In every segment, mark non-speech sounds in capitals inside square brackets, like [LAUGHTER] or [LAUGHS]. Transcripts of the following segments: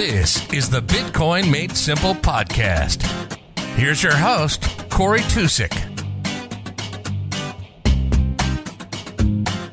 This is the Bitcoin Made Simple podcast. Here's your host, Corey Tusick.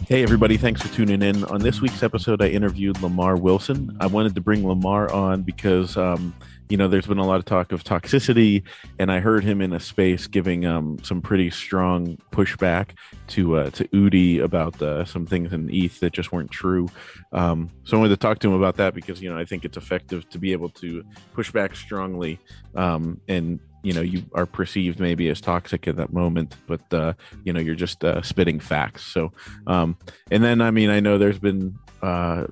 Hey, everybody, thanks for tuning in. On this week's episode, I interviewed Lamar Wilson. I wanted to bring Lamar on because, um, you know, there's been a lot of talk of toxicity, and I heard him in a space giving um, some pretty strong pushback to uh, to Udi about uh, some things in ETH that just weren't true. Um, so I wanted to talk to him about that because, you know, I think it's effective to be able to push back strongly um, and you know you are perceived maybe as toxic at that moment but uh you know you're just uh spitting facts so um and then i mean i know there's been uh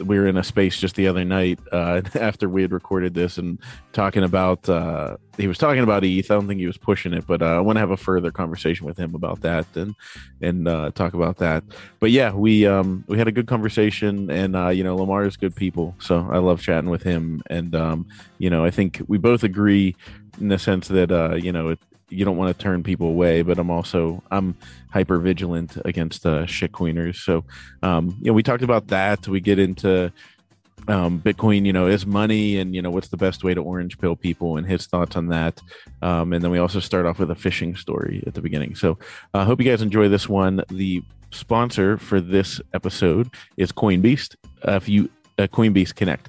we were in a space just the other night uh, [LAUGHS] after we had recorded this and talking about uh, he was talking about ETH. I don't think he was pushing it, but uh, I want to have a further conversation with him about that and and uh, talk about that. But yeah, we um, we had a good conversation, and uh, you know Lamar is good people, so I love chatting with him. And um, you know I think we both agree in the sense that uh, you know it, you don't want to turn people away, but I'm also I'm hyper vigilant against uh, shitcoiners. So um, you know, we talked about that. We get into um, Bitcoin, you know, is money, and you know, what's the best way to orange pill people, and his thoughts on that. Um, and then we also start off with a phishing story at the beginning. So I uh, hope you guys enjoy this one. The sponsor for this episode is Coinbeast. Uh, if you uh, Coinbeast Connect.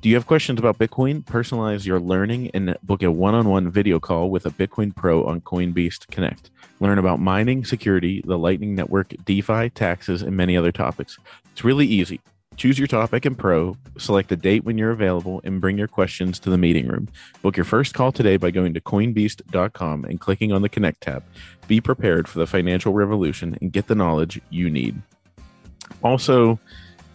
Do you have questions about Bitcoin? Personalize your learning and book a one on one video call with a Bitcoin pro on Coinbeast Connect. Learn about mining, security, the Lightning Network, DeFi, taxes, and many other topics. It's really easy. Choose your topic and pro, select a date when you're available, and bring your questions to the meeting room. Book your first call today by going to coinbeast.com and clicking on the Connect tab. Be prepared for the financial revolution and get the knowledge you need. Also,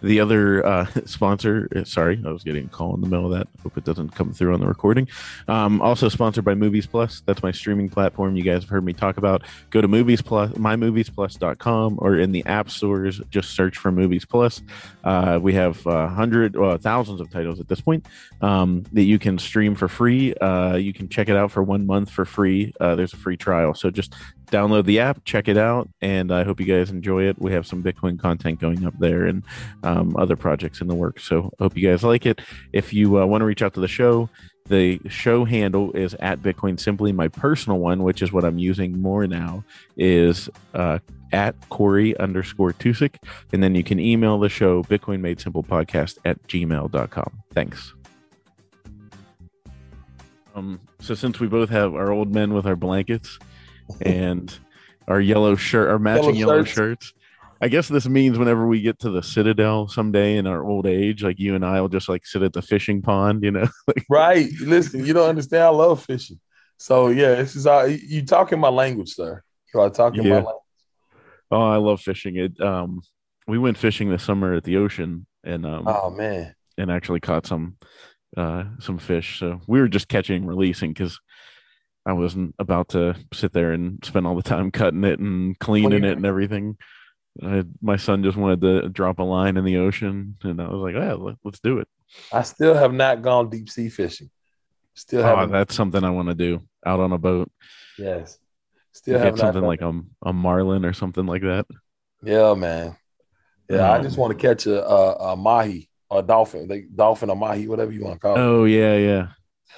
the other uh, [LAUGHS] sponsor, uh, sorry, I was getting a call in the middle of that. Hope it doesn't come through on the recording. Um, also sponsored by Movies Plus. That's my streaming platform you guys have heard me talk about. Go to Movies Plus, mymoviesplus.com, or in the app stores, just search for Movies Plus. Uh, we have uh, hundred, well, thousands of titles at this point um, that you can stream for free. Uh, you can check it out for one month for free. Uh, there's a free trial, so just download the app, check it out, and I hope you guys enjoy it. We have some Bitcoin content going up there and um, other projects in the works. So hope you guys like it. If you uh, want to reach out to the show, the show handle is at Bitcoin Simply. My personal one, which is what I'm using more now, is uh, at Corey underscore Tusik. And then you can email the show Bitcoin Made Simple podcast at gmail.com. Thanks. Um, so since we both have our old men with our blankets, and our yellow shirt, our matching yellow, yellow shirts. I guess this means whenever we get to the Citadel someday in our old age, like you and I will just like sit at the fishing pond, you know? [LAUGHS] right. Listen, you don't understand. I love fishing. So yeah, this is all you talking my language, sir. You are talking yeah. my language. Oh, I love fishing. It um we went fishing this summer at the ocean and um oh man and actually caught some uh some fish. So we were just catching releasing because I wasn't about to sit there and spend all the time cutting it and cleaning it and everything. I, my son just wanted to drop a line in the ocean, and I was like, "Yeah, let, us do it." I still have not gone deep sea fishing. Still, oh, that's something I want to do out on a boat. Yes, still have something like a, a marlin or something like that. Yeah, man. Yeah, um, I just want to catch a, a, a mahi or a dolphin, like dolphin or mahi, whatever you want to call it. Oh yeah, yeah.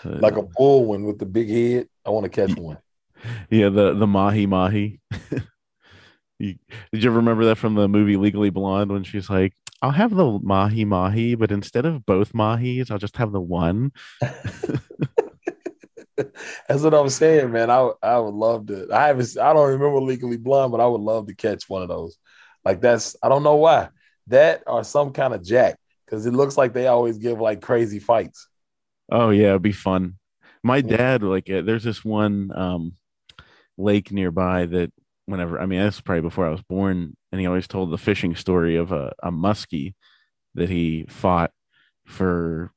Uh, like a bull one with the big head. I want to catch one. Yeah, the the mahi mahi. [LAUGHS] you, did you ever remember that from the movie Legally Blonde when she's like, "I'll have the mahi mahi, but instead of both mahis, I'll just have the one." [LAUGHS] That's what I'm saying, man. I I would love to. I haven't. I don't remember Legally Blonde, but I would love to catch one of those. Like that's. I don't know why that or some kind of jack because it looks like they always give like crazy fights. Oh yeah, it'd be fun. My dad like uh, there's this one um lake nearby that whenever i mean that's probably before i was born and he always told the fishing story of a, a muskie that he fought for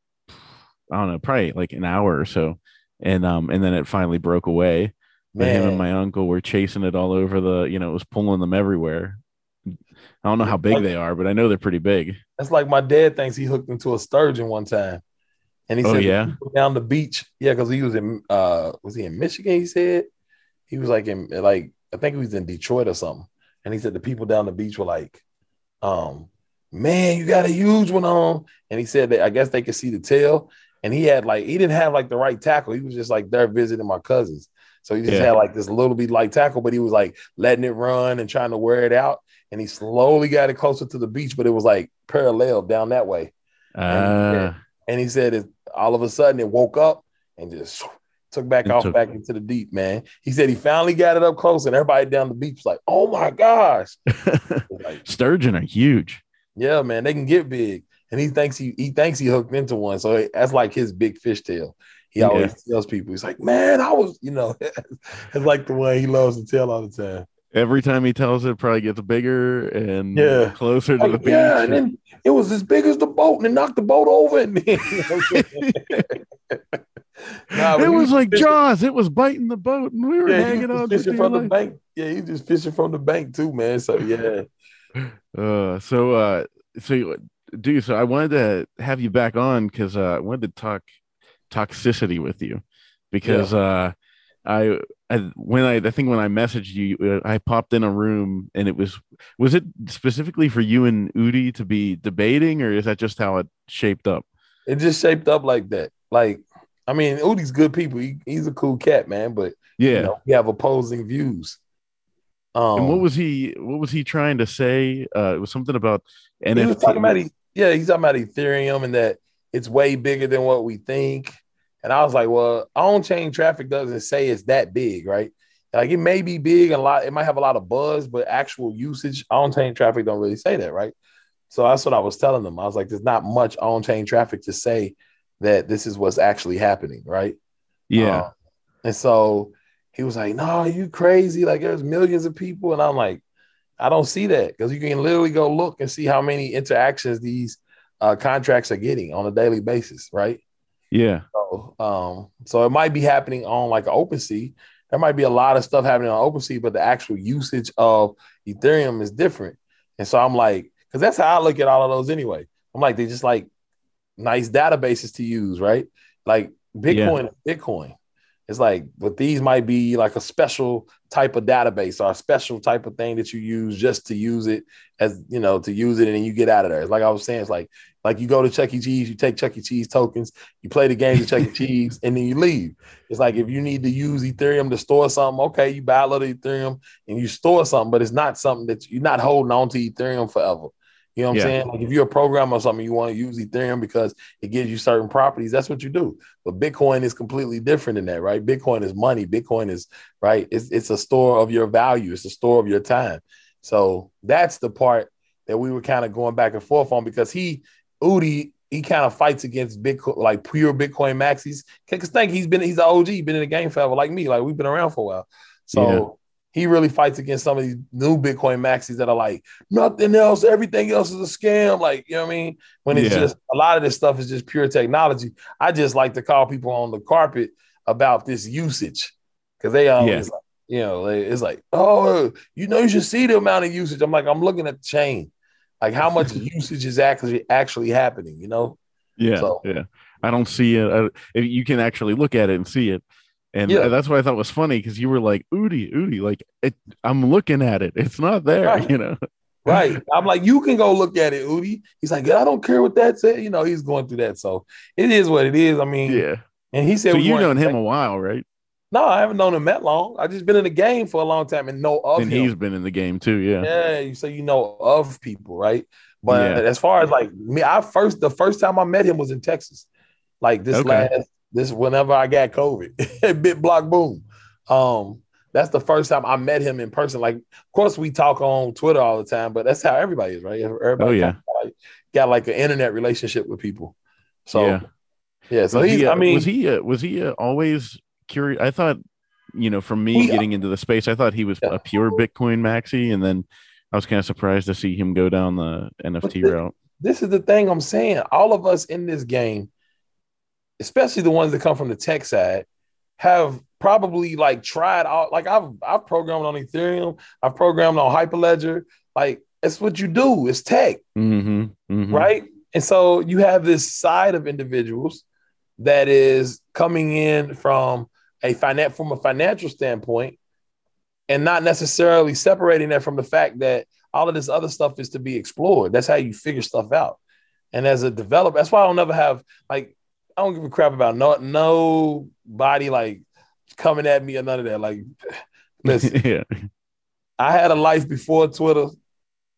i don't know probably like an hour or so and um and then it finally broke away. But him and my uncle were chasing it all over the you know it was pulling them everywhere. I don't know how big they are but i know they're pretty big. That's like my dad thinks he hooked into a sturgeon one time and he oh, said, yeah, down the beach. Yeah, because he was in uh was he in Michigan? He said he was like in like I think he was in Detroit or something. And he said the people down the beach were like, um, man, you got a huge one on. And he said that I guess they could see the tail. And he had like, he didn't have like the right tackle. He was just like there visiting my cousins. So he just Yeah. had like this little bit light tackle, but he was like letting it run and trying to wear it out. And he slowly got it closer to the beach, but it was like parallel down that way. Uh, And he said it all of a sudden it woke up and just [LAUGHS] took back It off took- back into the deep, man. He said he finally got it up close, and everybody down the beach was like, oh my gosh. [LAUGHS] Like, sturgeon are huge. yeah, man, they can get big. And he thinks he he thinks he hooked into one. So that's like his big fishtail. He always tells people, he's like, man, I was, you know, [LAUGHS] it's like the one he loves to tell all the time. Every time he tells it, it probably gets bigger and Yeah. closer to the Like, beach. yeah, and then it was as big as the boat, and it knocked the boat over. And [LAUGHS] Nah, it was like fishing- Jaws. It was biting the boat, and we were Yeah, hanging on. fishing from the bank. Yeah, he just fishing from the bank too, man. So yeah, [LAUGHS] Uh, so, uh, so, dude, so I wanted to have you back on because uh, I wanted to talk toxicity with you because uh, I, I, when I, I think when I messaged you, uh, I popped in a room and it was, was it specifically for you and Udi to be debating, or is that just how it shaped up? it just shaped up like that. Like, I mean, Udi's good people. He, he's a cool cat, man. But Yeah. you know, we have opposing views. Um, and what was he? What was he trying to say? Uh, it was something about he was talking about? Yeah, he's talking about Ethereum and that it's way bigger than what we think. And I was like, well, on chain traffic doesn't say it's that big, right? Like it may be big and a lot, it might have a lot of buzz, but actual usage on chain traffic don't really say that, right? So that's what I was telling them. I was like, there's not much on chain traffic to say that this is what's actually happening, right? yeah. Um, and so he was like, No, you crazy. Like there's millions of people. And I'm like, I don't see that because you can literally go look and see how many interactions these uh, contracts are getting on a daily basis, right? Yeah. So, um, so it might be happening on like OpenSea. There might be a lot of stuff happening on OpenSea, but the actual usage of Ethereum is different. And so I'm like, because that's how I look at all of those anyway. I'm like, they're just like nice databases to use, right? Like Bitcoin is Bitcoin. It's like, but these might be like a special type of database or a special type of thing that you use just to use it as you know to use it and then you get out of there. It's like I was saying, it's like like you go to Chuck E. Cheese, you take Chuck E. Cheese tokens, you play the games at Chuck E. Cheese, and then you leave. It's like if you need to use Ethereum to store something, okay, you buy a little Ethereum and you store something, but it's not something that you're not holding on to Ethereum forever. You know what Yeah. I'm saying? Like if you're a programmer or something, you want to use Ethereum because it gives you certain properties. That's what you do. But Bitcoin is completely different than that, right? Bitcoin is money. Bitcoin is right. It's it's a store of your value. It's a store of your time. So that's the part that we were kind of going back and forth on because he, Udi, he kind of fights against Bitcoin, like pure Bitcoin maxis. Because think he's been he's an OG, been in the game forever, like me. Like we've been around for a while. So Yeah. he really fights against some of these new Bitcoin maxis that are like nothing else, everything else is a scam. Like, you know what I mean? When it's Yeah. just a lot of this stuff is just pure technology. I just like to call people on the carpet about this usage because they always like, you know, it's like, oh, you know, you should see the amount of usage. I'm like, I'm looking at the chain, like how much [LAUGHS] usage is actually actually happening, you know? Yeah, So- yeah. I don't see it. I, you can actually look at it and see it, and Yeah. that's what I thought was funny because you were like, "Udi, Udi," like it, I'm looking at it. It's not there, Right. you know. [LAUGHS] Right. I'm like, you can go look at it, Udi. He's like, I don't care what that said. You know, he's going through that. So it is what it is. I mean, Yeah. and he said, So you've known him a while, right? No, I haven't known him that long. I just been in the game for a long time and know of and him. he's been in the game too. Yeah. Yeah, you say you know of people, right? But Yeah. as far as like me, I first the first time I met him was in Texas, like this Okay. last this whenever I got COVID, [LAUGHS] BitBlockBoom. Um, that's the first time I met him in person. Like, of course, we talk on Twitter all the time, but that's how everybody is, right? Everybody Oh, yeah. kinda like, got like an internet relationship with people. So Yeah. yeah, so Was he's. he, uh, I mean, was he uh, was he uh, always curious? I thought, you know, from me We- getting into the space, I thought he was Yeah. a pure Bitcoin maxi, and then I was kind of surprised to see him go down the NFT the- route. this is the thing I'm saying. All of us in this game, especially the ones that come from the tech side, have probably like tried out. Like I've I've programmed on Ethereum, I've programmed on Hyperledger. Like it's what you do. It's tech, Mm-hmm. mm-hmm. right? And so you have this side of individuals that is coming in from a finan- from a financial standpoint and not necessarily separating that from the fact that all of this other stuff is to be explored. That's how you figure stuff out. And as a developer, that's why I don't ever have like I don't give a crap about no nobody like coming at me or none of that. Like, [LAUGHS] listen, yeah. I had a life before Twitter.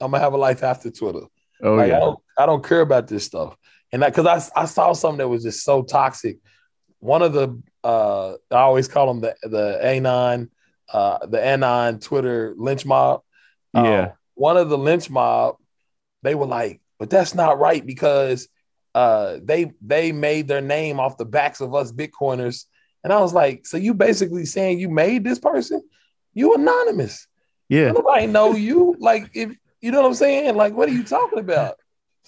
I'm gonna have a life after Twitter. Oh like, yeah. I don't I don't care about this stuff. And that because I I saw something that was just so toxic. One of the uh I always call them the the Anon, uh the Anon Twitter lynch mob. Uh, Yeah. one of the lynch mob, they were like, but that's not right because uh they they made their name off the backs of us Bitcoiners. And I was like, so you basically saying you made this person? You anonymous. Yeah. Nobody know you. Like if you know what I'm saying? Like, what are you talking about?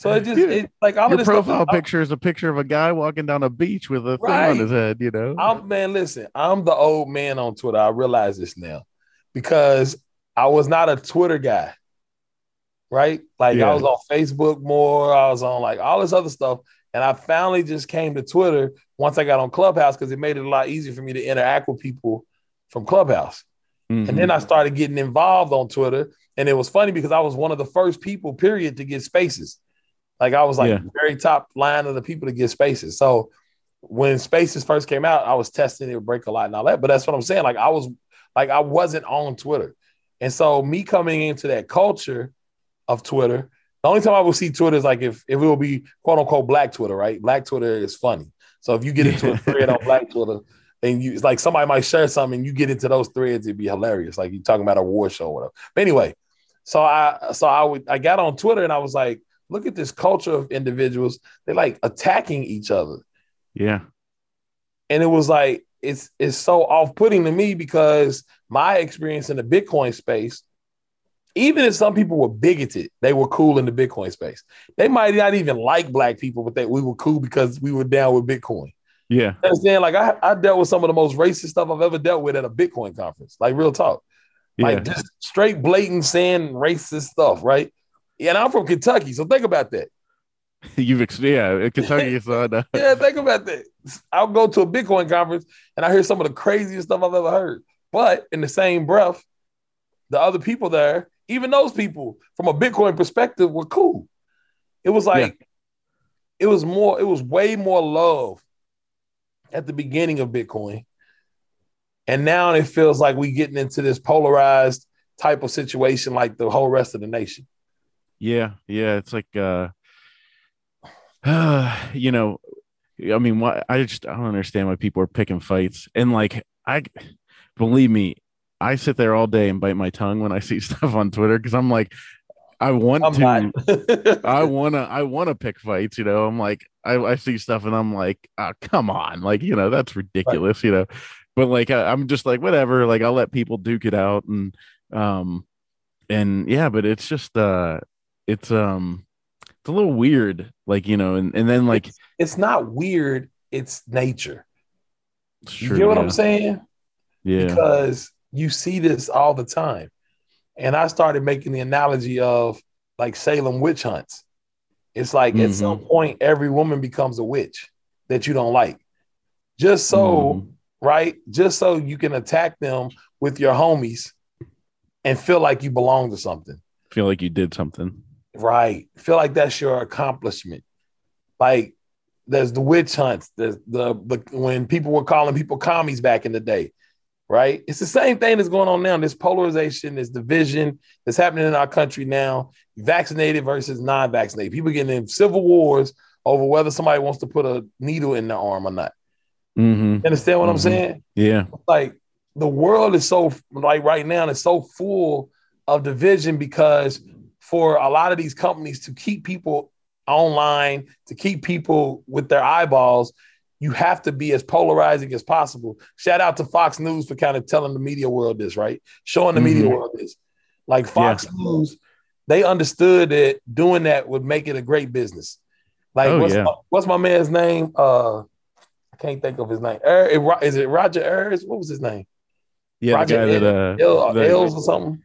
So it just Dude, it, like all Your this profile picture is a picture of a guy walking down a beach with a thing Right. on his head, you know? I'm man, listen, I'm the old man on Twitter. I realize this now because I was not a Twitter guy. Right? Like Yeah. I was on Facebook more, I was on like all this other stuff. And I finally just came to Twitter once I got on Clubhouse because it made it a lot easier for me to interact with people from Clubhouse. Mhm. And then I started getting involved on Twitter. And it was funny because I was one of the first people, period, to get spaces. Like I was like Yeah. very top line of the people to get spaces. So when spaces first came out, I was testing it would break a lot and all that. But that's what I'm saying. Like I was like I wasn't on Twitter. And so me coming into that culture of Twitter, the only time I will see Twitter is like if, if it will be quote unquote black Twitter, right? Black Twitter is funny. So if you get into a thread on [LAUGHS] black Twitter, and you it's like somebody might share something and you get into those threads, it'd be hilarious. Like you talking about a war show or whatever. But anyway, so I so I would I got on Twitter and I was like, look at this culture of individuals. They're like attacking each other. yeah. And it was like it's it's so off-putting to me because my experience in the Bitcoin space, even if some people were bigoted, they were cool in the Bitcoin space. They might not even like black people, but that we were cool because we were down with Bitcoin. Yeah. You understand? Like I, I dealt with some of the most racist stuff I've ever dealt with at a Bitcoin conference. Like real talk. Yeah. Like just straight blatant saying racist stuff, right? And I'm from Kentucky, so think about that. [LAUGHS] You've ex- yeah, Kentucky is on uh, [LAUGHS] Yeah, think about that. I'll go to a Bitcoin conference and I hear some of the craziest stuff I've ever heard. But in the same breath, the other people there, even those people from a Bitcoin perspective, were cool. It was like, it was more, it was way more love at the beginning of Bitcoin. And now it feels like we're getting into this polarized type of situation like the whole rest of the nation. Yeah, yeah, it's like uh [SIGHS] you know, I mean, why I just I don't understand why people are picking fights. And like I believe me, I sit there all day and bite my tongue when I see [LAUGHS] stuff on Twitter because I'm like I want I'm to. I wanna I wanna pick fights, you know. I'm like I, I see stuff and I'm like, oh, come on, like you know that's ridiculous, you know. But like I, I'm just like whatever, like I'll let people duke it out and um and yeah, but it's just uh it's um it's a little weird, like you know, and and then like it's, it's not weird, it's nature. You get what yeah, I'm saying? Yeah, Because you see this all the time. And I started making the analogy of like Salem witch hunts. It's like at some Mm-hmm. point, every woman becomes a witch that you don't like. Just so, Mhm. right? Just so you can attack them with your homies and feel like you belong to something. feel like you did something. Right. Feel like that's your accomplishment. Like there's the witch hunts, there's the, the when people were calling people commies back in the day. Right. It's the same thing that's going on now. This polarization, this division that's happening in our country now, vaccinated versus non-vaccinated. People getting in civil wars over whether somebody wants to put a needle in their arm or not. hmm understand what I'm Mhm. saying? Yeah, like the world is so like right now it's so full of division because for a lot of these companies to keep people online to keep people with their eyeballs you have to be as polarizing as possible shout out to fox news for kind of telling the media world this right showing the media Mhm. world this like fox news they understood that doing that would make it a great business like Oh, what's, yeah. my, what's my man's name uh I can't think of his name. Er, is it Roger Ailes? What was his name? yeah. Roger the guy that uh, El, the, Els or something.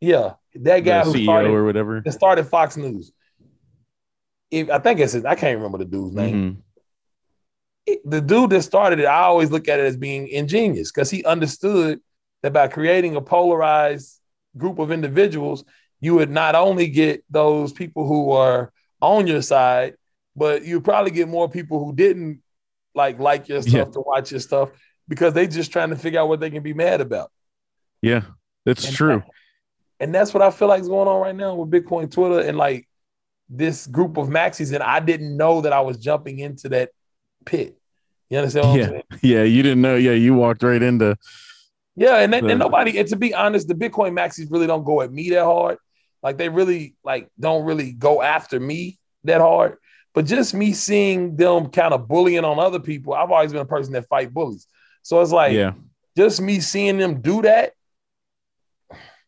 Yeah, that guy the who CEO started, or whatever. that started Fox News. If, I think it's I can't remember the dude's name. Mhm. It- the dude that started it, I always look at it as being ingenious because he understood that by creating a polarized group of individuals, you would not only get those people who are on your side, but you probably get more people who didn't like like your stuff Yeah. to watch your stuff because they just trying to figure out what they can be mad about. Yeah, that's And true. And that's what I feel like is going on right now with Bitcoin Twitter and like this group of maxis. And I didn't know that I was jumping into that pit. You understand what I'm Yeah. saying? [LAUGHS] Yeah, you didn't know. Yeah, you walked right into. Yeah, and, that, The- and nobody, and to be honest, the Bitcoin maxis really don't go at me that hard. Like they really like don't really go after me that hard. But just me seeing them kind of bullying on other people, I've always been a person that fight bullies. So it's like yeah, just me seeing them do that.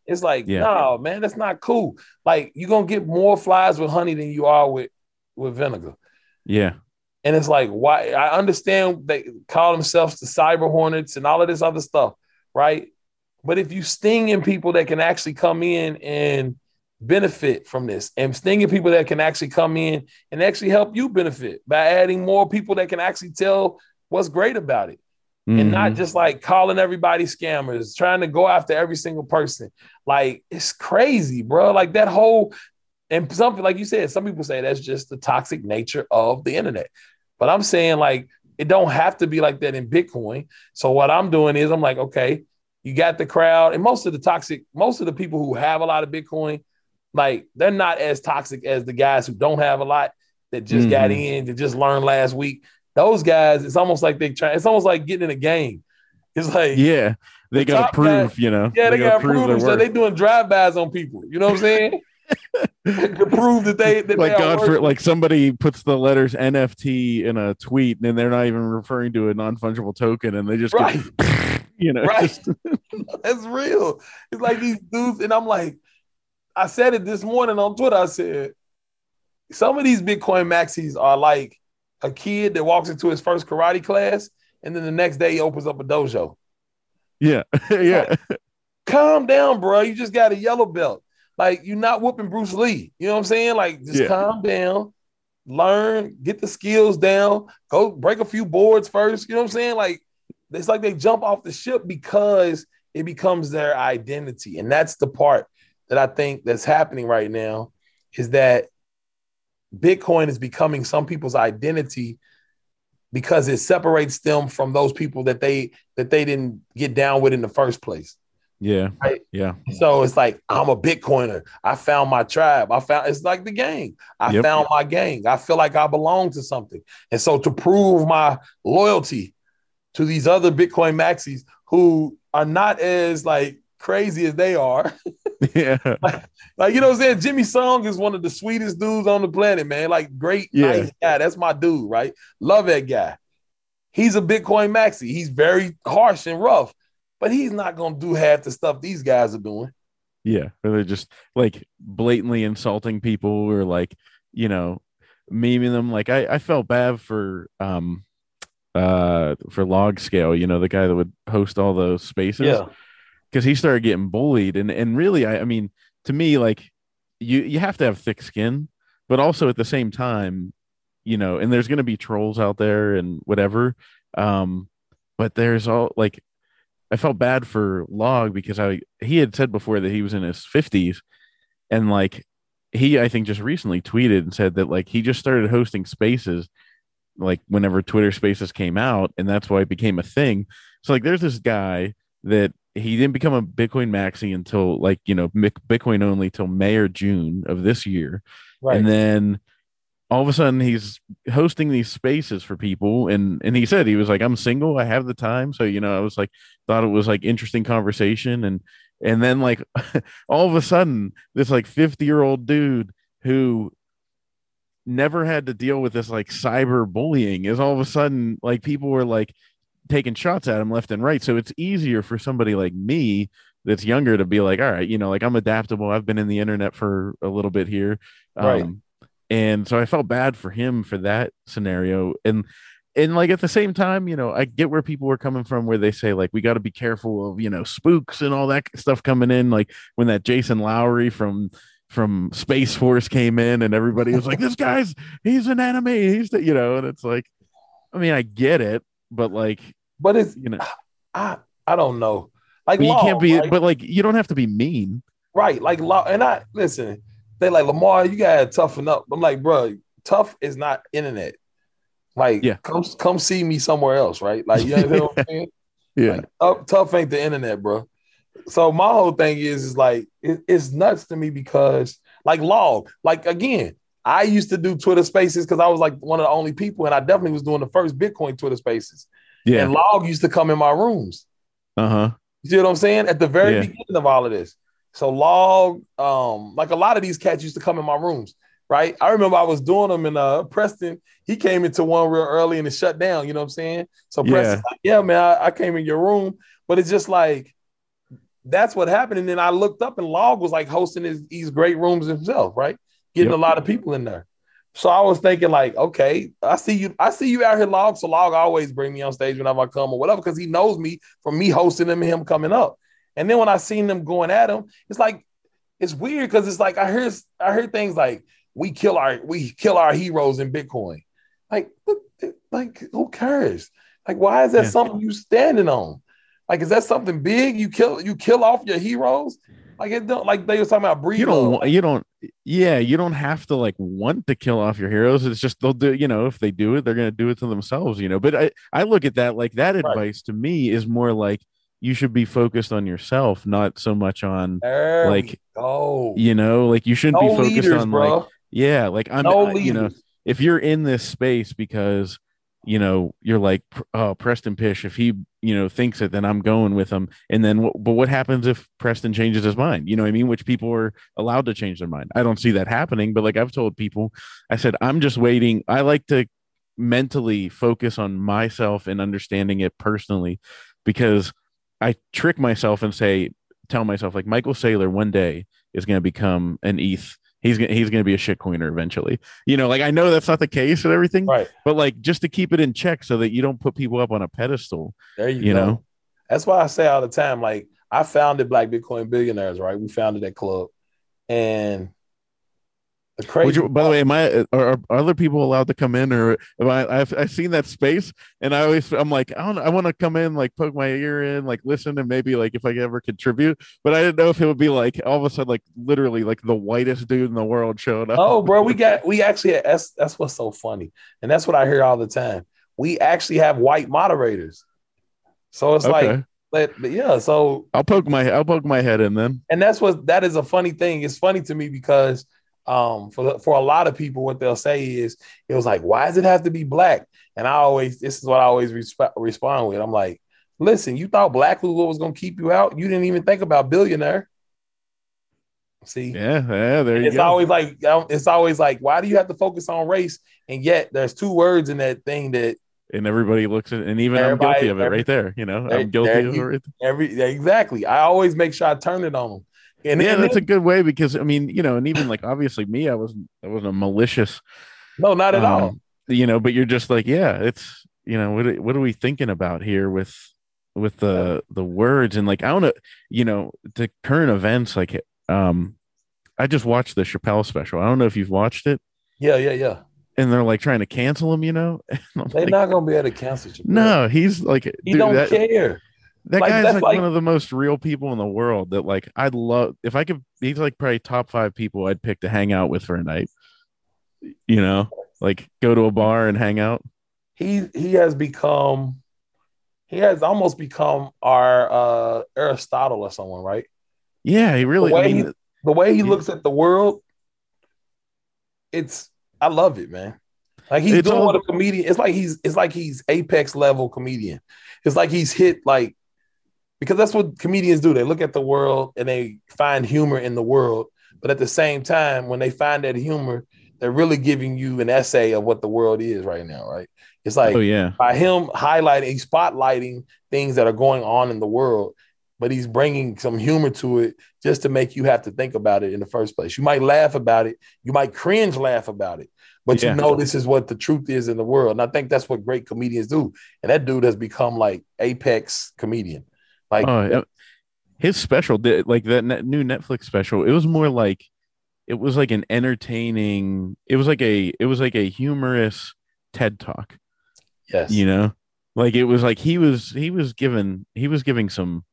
It's like, Yeah. no, man, that's not cool. Like you're gonna get more flies with honey than you are with with vinegar. yeah, And it's like, why? I understand they call themselves the cyber hornets and all of this other stuff, right? But if you stinging people that can actually come in and benefit from this, and stinging people that can actually come in and actually help you benefit by adding more people that can actually tell what's great about it, and not Mhm. just like calling everybody scammers, trying to go after every single person. Like it's crazy, bro. Like that whole and something like you said, some people say that's just the toxic nature of the internet. But I'm saying like it don't have to be like that in Bitcoin. So what I'm doing is I'm like, okay, you got the crowd, and most of the toxic, most of the people who have a lot of Bitcoin, like they're not as toxic as the guys who don't have a lot that just got Mhm. in to just learn last week. Those guys, it's almost like they try. It's almost like getting in a game. It's like yeah. They The got to prove, you know. yeah, they, got to prove themselves. They worth. doing drive-bys on people. You know what I'm saying? [LAUGHS] to prove that they that like they God for like somebody puts the letters NFT in a tweet and they're not even referring to a non fungible token and they just right, get, [LAUGHS] you know right. just- [LAUGHS] That's real. It's like these dudes, and I'm like, I said it this morning on Twitter. I said some of these Bitcoin maxis are like a kid that walks into his first karate class, and then the next day he opens up a dojo. yeah [LAUGHS] yeah calm down, bro. You just got a yellow belt. Like you're not whooping Bruce Lee. You know what I'm saying? Like just Yeah. calm down, learn, get the skills down, go break a few boards first. You know what I'm saying? Like it's like they jump off the ship because it becomes their identity. And that's the part that I think that's happening right now is that Bitcoin is becoming some people's identity because it separates them from those people that they that they didn't get down with in the first place. yeah Right. yeah So it's like I'm a Bitcoiner. I found my tribe. I found it's like the gang. I Yep. found my gang. I feel like I belong to something. And so to prove my loyalty to these other Bitcoin maxis who are not as like crazy as they are. [LAUGHS] yeah Like you know what I'm saying? Jimmy Song is one of the sweetest dudes on the planet, man. Like great, Yeah. nice guy. That's my dude, right? Love that guy. He's a Bitcoin maxi. He's very harsh and rough, but he's not gonna do half the stuff these guys are doing. yeah or they're just like blatantly insulting people or like you know memeing them like I I felt bad for um uh for log scale you know the guy that would host all those spaces because he started getting bullied. And and really I, I mean to me like you you have to have thick skin but also at the same time you know and there's going to be trolls out there and whatever. Um but there's all like i felt bad for log because i he had said before that he was in his 50s and like he i think just recently tweeted and said that like he just started hosting spaces like whenever twitter spaces came out and that's why it became a thing. So like there's this guy that he didn't become a Bitcoin maxi until like you know Bitcoin only till May or June of this year, Right. and then all of a sudden he's hosting these spaces for people, and and he said he was like I'm single, I have the time, so you know I was like thought it was like interesting conversation, and and then like [LAUGHS] all of a sudden this like 50 year old dude who never had to deal with this like cyber bullying is all of a sudden like people were like taking shots at him left and right. So it's easier for somebody like me that's younger to be like, all right, you know, like I'm adaptable. I've been in the internet for a little bit here. Um, Right. And so I felt bad for him for that scenario. And and like at the same time, you know, I get where people were coming from where they say like we got to be careful of, you know, spooks and all that stuff coming in like when that Jason Lowery from from Space Force came in and everybody was like [LAUGHS] this guy's he's an enemy. He's the, you know, and it's like I mean, I get it, but like, But it's you know, I I don't know. Like you law, can't be right? but like you don't have to be mean. right. Like law, and I listen. They like Lamar, you gotta toughen up. I'm like, bro, tough is not internet. Like, Yeah. come come see me somewhere else, right? Like, you know what I'm saying? [LAUGHS] Yeah. Like, tough, tough ain't the internet, bro. So my whole thing is, is like, it, it's nuts to me because, like, log, like again, I used to do Twitter Spaces because I was like one of the only people, and I definitely was doing the first Bitcoin Twitter Spaces. Yeah. And log used to come in my rooms. Uh huh. You see what I'm saying? At the very Yeah. beginning of all of this. So log, um, like a lot of these cats used to come in my rooms, right? I remember I was doing them in uh Preston. He came into one real early and it shut down. You know what I'm saying? So Yeah. Like, yeah, man, I, I came in your room, but it's just like that's what happened. And then I looked up and Log was like hosting his, these great rooms himself, right? Getting Yep. a lot of people in there. So I was thinking, like, okay, I see you, I see you out here, Log. So Log always bring me on stage whenever I come or whatever, because he knows me from me hosting him and him coming up. And then when I seen them going at him, it's like it's weird because it's like I hear I hear things like we kill our we kill our heroes in Bitcoin. Like, like who cares? Like, why is that Yeah. something you standing on? Like, is that something big? You kill you kill off your heroes? Like it don't like they were talking about breed. You don't. love. You don't. Yeah. You don't have to like want to kill off your heroes. It's just they'll do. You know, if they do it, they're gonna do it to themselves. You know. But I I look at that like that advice to me is more like you should be focused on yourself, not so much on There like, oh, you know like you shouldn't no be focused leaders, on bro. like yeah like I'm no I- you know if you're in this space because you know you're like oh Preston Pysh if he you know thinks it then I'm going with him. And then but what happens if Preston changes his mind? You know what I mean? Which people are allowed to change their mind. I don't see that happening but like I've told people I said I'm just waiting. I like to mentally focus on myself and understanding it personally because I trick myself and say tell myself like Michael Saylor one day is going to become an ETH. He's gonna he's gonna be a shitcoiner eventually. You know, like I know that's not the case and everything, Right. but like just to keep it in check so that you don't put people up on a pedestal. There you, You go. know? That's why I say all the time, like I founded Black Bitcoin Billionaires, right? We founded that club. And the crazy you, by the way, am I are, are other people allowed to come in or am I I've I've seen that space and I always I'm like I don't I want to come in like poke my ear in like listen and maybe like if I could ever contribute but I didn't know if it would be like all of a sudden like literally like the whitest dude in the world showed up. Oh, bro, we got we actually that's that's what's so funny, and that's what I hear all the time. We actually have white moderators, so it's like, but, but yeah. So I'll poke my I'll poke my head in then. and that's what that is a funny thing. It's funny to me because um for for a lot of people, what they'll say is it was like, why does it have to be black? And I always this is what I always resp- respond with. I'm like, listen, you thought black was what was gonna keep you out? You didn't even think about billionaire. See, Yeah, yeah, there you it's go. always like um, it's always like why do you have to focus on race and yet there's two words in that thing that and everybody looks at and even Everybody- I'm guilty of it every- right there. You know, there- I'm guilty there of it right every exactly i always make sure i turn it on them and yeah, and that's a good way because I mean, you know, and even like obviously me, I wasn't I wasn't a malicious no not at all. um, you know, but you're just like, yeah, it's you know, what are- what are we thinking about here with with the the words? And like I don't know, you know, the current events like um I just watched the Chappelle special. I don't know if you've watched it. Yeah yeah yeah. And they're like trying to cancel him, you know? [LAUGHS] They're like, not gonna be able to cancel you no, he's like he dude, don't that, care That Like, guy's like, like- one of the most real people in the world. That like I'd love if I could. He's like probably top five people I'd pick to hang out with for a night. You know, like go to a bar and hang out. he he has become he has almost become our uh aristotle or someone right Yeah, he really. The way I mean, the way he Yeah. looks at the world it's i love it man like he's It's doing all- what a comedian it's like he's it's like he's apex level comedian it's like he's hit like because that's what comedians do they look at the world and they find humor in the world but at the same time when they find that humor they're really giving you an essay of what the world is right now right it's like oh yeah, by him highlighting, he's spotlighting things that are going on in the world, but he's bringing some humor to it just to make you have to think about it in the first place. You might laugh about it, you might cringe laugh about it, but Yeah. you know this is what the truth is in the world. And I think that's what great comedians do. And that dude has become like apex comedian. Like oh, his special did like that new Netflix special. It was more like it was like an entertaining. It was like a it was like a humorous TED talk. yes, you know like it was like he was he was given he was giving some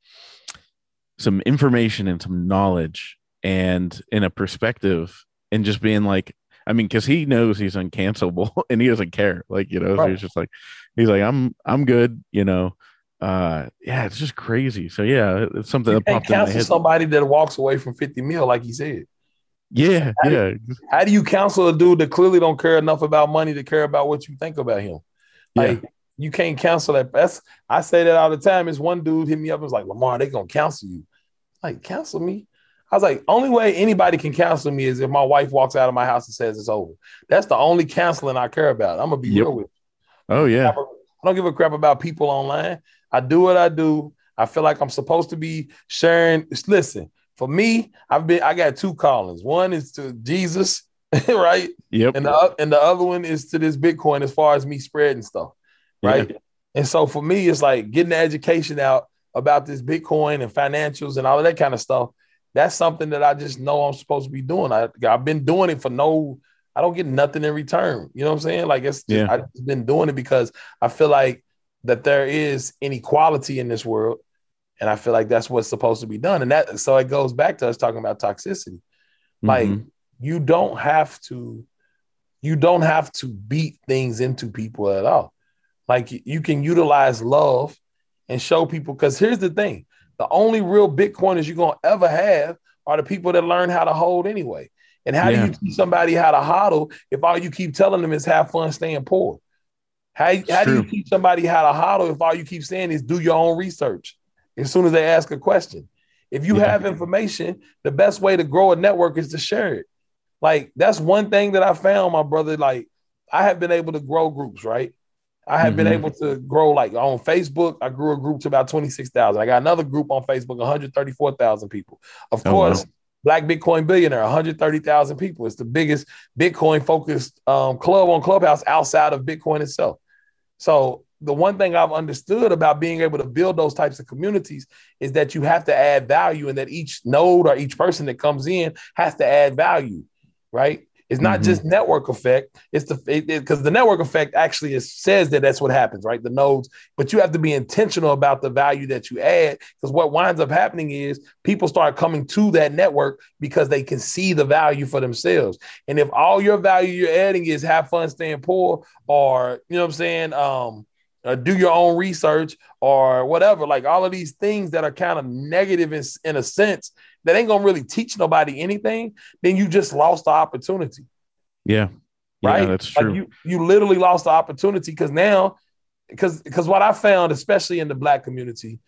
some information and some knowledge and in a perspective and just being like I mean, because he knows he's uncancelable [LAUGHS] and he doesn't care. Like, you know, right. so he's just like, he's like, I'm, I'm good. You know, uh, yeah, it's just crazy. So yeah, it's something you that popped cancel somebody that walks away from 50 mil, like he said. Yeah, how yeah. Do, how do you counsel a dude that clearly don't care enough about money to care about what you think about him? Like, yeah. you can't counsel that. That's I say that all the time. Is one dude hit me up and was like, Lamar, they gonna counsel you. Like, counsel me? I was like, only way anybody can counsel me is if my wife walks out of my house and says it's over. That's the only counseling I care about. I'm gonna be yep. real with you. Oh yeah. I don't give a crap about people online. I do what I do. I feel like I'm supposed to be sharing. Listen, for me, I've been I got two callings. One is to Jesus, [LAUGHS] right? Yep. And the and the other one is to this Bitcoin as far as me spreading stuff, right? Yeah. And so for me, it's like getting the education out about this Bitcoin and financials and all of that kind of stuff that's something that I just know I'm supposed to be doing. I, I've been doing it for no, I don't get nothing in return. You know what I'm saying? Like it's, just, yeah. I've been doing it because I feel like that there is inequality in this world. And I feel like that's what's supposed to be done. And that, so it goes back to us talking about toxicity. Like mm-hmm. you don't have to, you don't have to beat things into people at all. Like you can utilize love and show people. Because here's the thing the only real Bitcoiners you're gonna ever have are the people that learn how to hold anyway. And how yeah. do you teach somebody how to hodl if all you keep telling them is have fun staying poor? How, how do you teach somebody how to hodl if all you keep saying is do your own research as soon as they ask a question? If you yeah. have information, the best way to grow a network is to share it. Like that's one thing that I found, my brother. Like I have been able to grow groups, right? I have mm-hmm. been able to grow like on Facebook. I grew a group to about 26,000. I got another group on Facebook, 134,000 people. Of oh, course, wow. Black Bitcoin Billionaire, 130,000 people. It's the biggest Bitcoin focused um, club on Clubhouse outside of Bitcoin itself. So, the one thing I've understood about being able to build those types of communities is that you have to add value and that each node or each person that comes in has to add value, right? It's not mm-hmm. just network effect. It's the because it, the network effect actually is, says that that's what happens, right? The nodes, but you have to be intentional about the value that you add because what winds up happening is people start coming to that network because they can see the value for themselves. And if all your value you're adding is have fun staying poor, or you know what I'm saying, um, uh, do your own research or whatever, like all of these things that are kind of negative in, in a sense that ain't gonna really teach nobody anything, then you just lost the opportunity. Yeah. Right. Yeah, that's true. Like you you literally lost the opportunity because now, because because what I found, especially in the black community,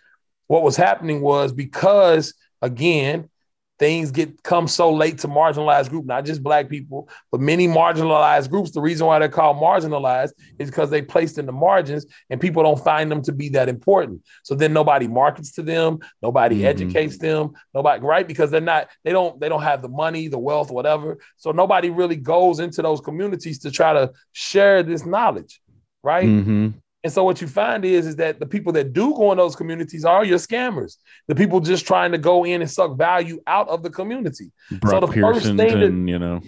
what was happening was because again, things get come so late to marginalized group, not just black people, but many marginalized groups. The reason why they're called marginalized is because they placed in the margins and people don't find them to be that important. So then nobody markets to them, nobody mm-hmm. educates them, nobody right because they're not they don't they don't have the money, the wealth, whatever. So nobody really goes into those communities to try to share this knowledge, right? Mm-hmm. And so what you find is, is that the people that do go in those communities are your scammers. The people just trying to go in and suck value out of the community. Brock so the Pearson first thing that, you know.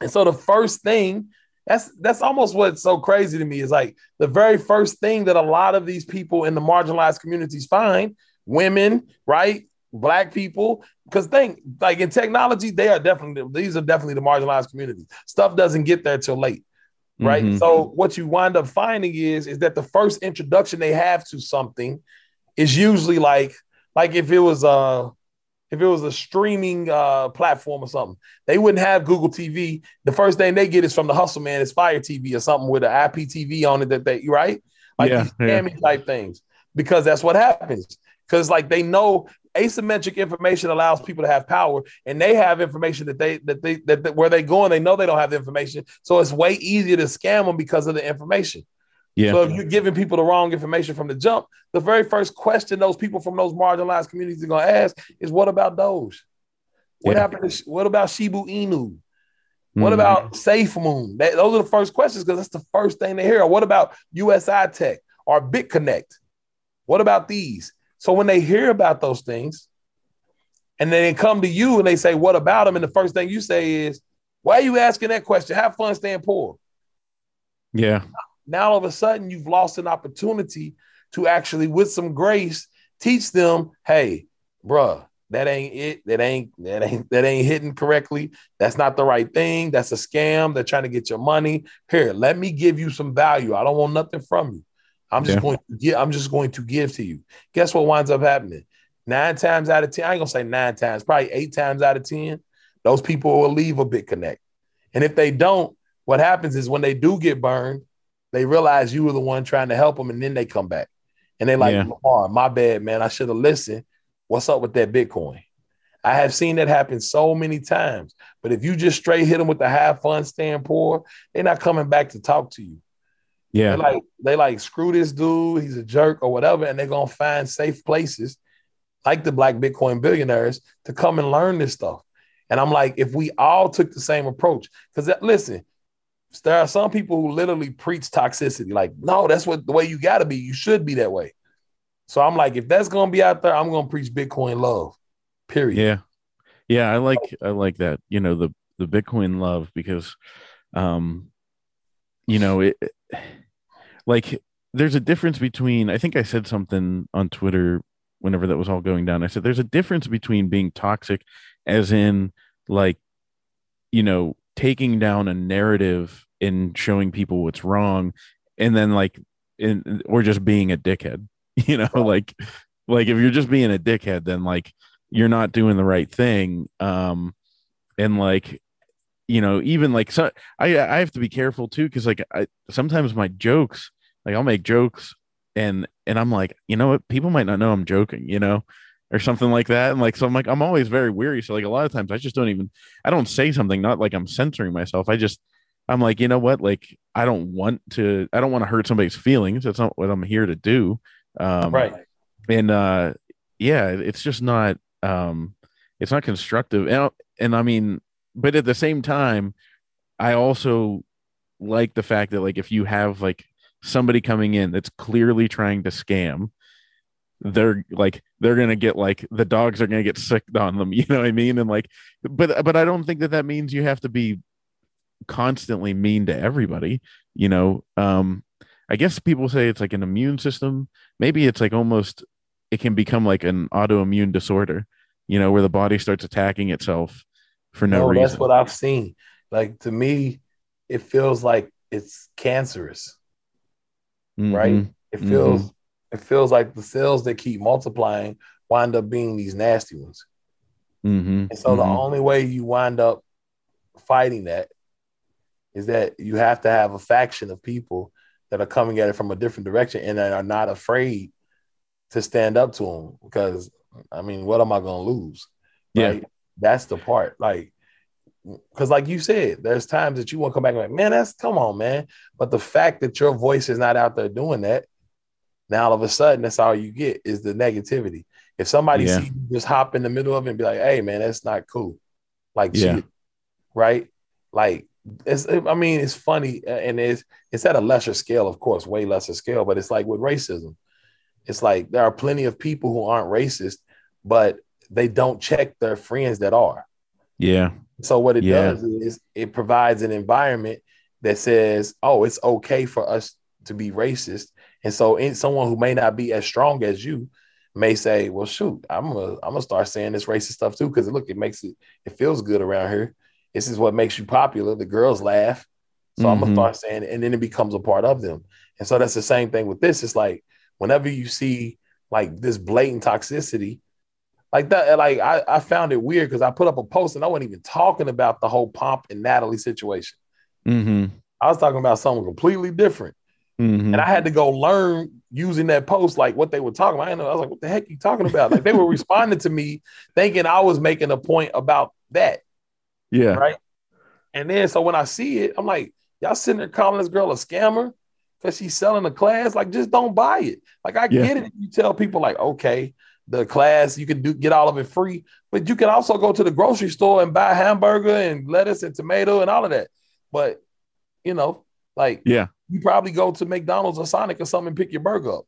And so the first thing that's that's almost what's so crazy to me is like the very first thing that a lot of these people in the marginalized communities find women, right? Black people, because think like in technology, they are definitely these are definitely the marginalized communities. Stuff doesn't get there till late right? Mm-hmm. So what you wind up finding is is that the first introduction they have to something is usually like like if it was a if it was a streaming uh, platform or something, they wouldn't have Google TV. The first thing they get is from the hustle man, is Fire TV or something with an IPTV on it that they right, like yeah, these yeah. type things, because that's what happens. Because like they know asymmetric information allows people to have power and they have information that they that they that, that where they going they know they don't have the information so it's way easier to scam them because of the information yeah. So if you're giving people the wrong information from the jump, the very first question those people from those marginalized communities are going to ask is, "What about Doge? What yeah. happened? To, what about Shiba Inu? What mm-hmm. about SafeMoon? That, those are the first questions because that's the first thing they hear. What about USI Tech or BitConnect? What about these? So when they hear about those things, and then they come to you and they say, "What about them?" and the first thing you say is, "Why are you asking that question? Have fun staying poor." Yeah. Now all of a sudden you've lost an opportunity to actually, with some grace, teach them, "Hey, bruh, that ain't it. That ain't that ain't that ain't hitting correctly. That's not the right thing. That's a scam. They're trying to get your money. Here, let me give you some value. I don't want nothing from you. I'm just yeah. going to give, I'm just going to give to you. Guess what winds up happening? Nine times out of 10, I ain't gonna say nine times, probably eight times out of 10, those people will leave a BitConnect. And if they don't, what happens is when they do get burned, they realize you were the one trying to help them, and then they come back. And they're like, yeah. my bad, man. I should have listened. What's up with that Bitcoin? I have seen that happen so many times. But if you just straight hit them with the have fun, stand poor, they're not coming back to talk to you. Yeah. They like they like screw this dude, he's a jerk or whatever, and they're gonna find safe places like the black Bitcoin billionaires to come and learn this stuff. And I'm like, if we all took the same approach, because listen, there are some people who literally preach toxicity, like, no, that's what the way you gotta be. You should be that way. So I'm like, if that's gonna be out there, I'm gonna preach Bitcoin love. Period. Yeah. Yeah, I like I like that. You know, the the Bitcoin love because um you know, it like there's a difference between I think I said something on Twitter whenever that was all going down. I said there's a difference between being toxic as in like you know taking down a narrative and showing people what's wrong and then like in or just being a dickhead. [LAUGHS] You know, like like if you're just being a dickhead then like you're not doing the right thing um and like you know, even like so I I have to be careful too because like I sometimes my jokes like I'll make jokes and and I'm like you know what? People might not know I'm joking you know or something like that. And like so I'm like I'm always very weary. So like a lot of times I just don't even I don't say something not like I'm censoring myself. I just I'm like you know what? Like I don't want to I don't want to hurt somebody's feelings. That's not what I'm here to do. Um right. and uh yeah it's just not um it's not constructive. And and I mean but at the same time, I also like the fact that like if you have like somebody coming in that's clearly trying to scam, they're like they're gonna get like the dogs are gonna get sick on them. [LAUGHS] You know what I mean? And like, but but I don't think that that means you have to be constantly mean to everybody. You know, um, I guess people say it's like an immune system. Maybe it's like almost it can become like an autoimmune disorder. You know, where the body starts attacking itself for no, no reason. That's what I've seen. Like to me, it feels like it's cancerous. Mm-hmm. Right? It feels mm-hmm. it feels like the cells that keep multiplying wind up being these nasty ones. Mm-hmm. And so the mm-hmm. only way you wind up fighting that is that you have to have a faction of people that are coming at it from a different direction and that are not afraid to stand up to them because I mean, what am I going to lose? Right? That's the part. Like, because like you said, there's times that you want to come back and like, man, that's come on, man. But the fact that your voice is not out there doing that, now all of a sudden that's all you get is the negativity. If somebody yeah. just hop in the middle of it and be like, hey man, that's not cool. Like yeah. right? Like it's I mean, it's funny uh, and it's it's at a lesser scale, of course, way lesser scale, but it's like with racism. It's like there are plenty of people who aren't racist, but they don't check their friends that are. Yeah. So what it yeah. does is it provides an environment that says, "Oh, it's okay for us to be racist." And so, in someone who may not be as strong as you may say, "Well, shoot, I'm gonna I'm gonna start saying this racist stuff too because look, it makes it it feels good around here. This is what makes you popular. The girls laugh, so mm-hmm. I'm gonna start saying it, and then it becomes a part of them. And so that's the same thing with this. It's like whenever you see like this blatant toxicity, like that like I, I found it weird because I put up a post and I wasn't even talking about the whole Pomp and Natalie situation. Mm-hmm. I was talking about something completely different. Mm-hmm. And I had to go learn using that post, like what they were talking about. I, know, I was like, what the heck are you talking about? Like they were [LAUGHS] responding to me thinking I was making a point about that. Yeah. Right. And then so when I see it, I'm like, y'all sitting there calling this girl a scammer because she's selling a class. Like, just don't buy it. Like, I yeah. get it. You tell people, like, okay, the class. You can do get all of it free, but you can also go to the grocery store and buy hamburger and lettuce and tomato and all of that. But you know, like yeah, you probably go to McDonald's or Sonic or something and pick your burger up.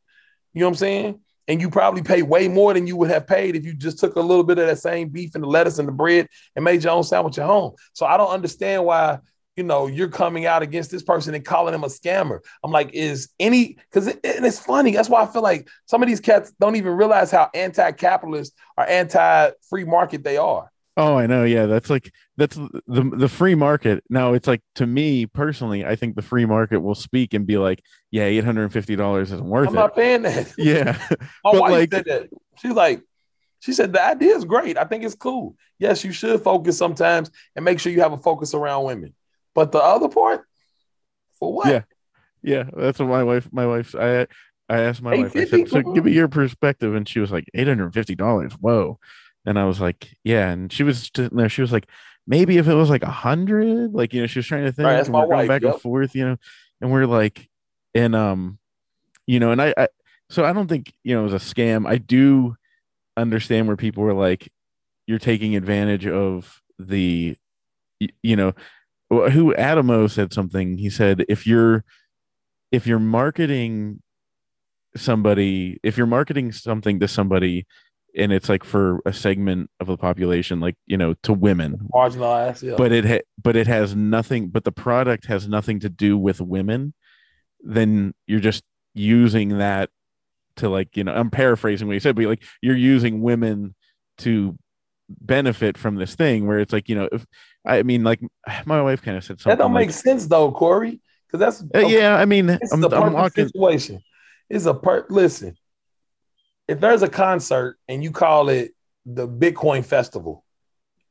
You know what I'm saying? And you probably pay way more than you would have paid if you just took a little bit of that same beef and the lettuce and the bread and made your own sandwich at home. So I don't understand why you know, you're coming out against this person and calling him a scammer. I'm like, is any because it, and it's funny. That's why I feel like some of these cats don't even realize how anti-capitalist or anti-free market they are. Oh, I know. Yeah, that's like that's the the free market. Now it's like to me personally, I think the free market will speak and be like, yeah, eight hundred and fifty dollars isn't worth it. I'm not paying that. [LAUGHS] Yeah, [LAUGHS] My but wife like, said that. She's like, she said the idea is great. I think it's cool. Yes, you should focus sometimes and make sure you have a focus around women. But the other part, for what? Yeah. yeah, that's what my wife. My wife's. I I asked my wife. I said, so give me your perspective, and she was like, eight hundred and fifty dollars. Whoa. And I was like, yeah. And she was sitting there. She was like, maybe if it was like a hundred, like you know, she was trying to think. Right, that's and my we're going wife, back yep. and forth, you know, and we're like, and um, you know, and I, I, so I don't think you know it was a scam. I do understand where people were like, you're taking advantage of the, you know, who Adamo said something. He said if you're, if you're marketing somebody, if you're marketing something to somebody and it's like for a segment of the population like you know to women Marginalized. Yeah. but it ha- but it has nothing but the product has nothing to do with women then you're just using that to like you know i'm paraphrasing what you said but like you're using women to benefit from this thing where it's like you know if i mean like my wife kind of said something that don't like, make sense though, Corey. Because that's uh, yeah i mean It's i'm, the I'm walking situation. It's a per listen. If there's a concert and you call it the Bitcoin Festival,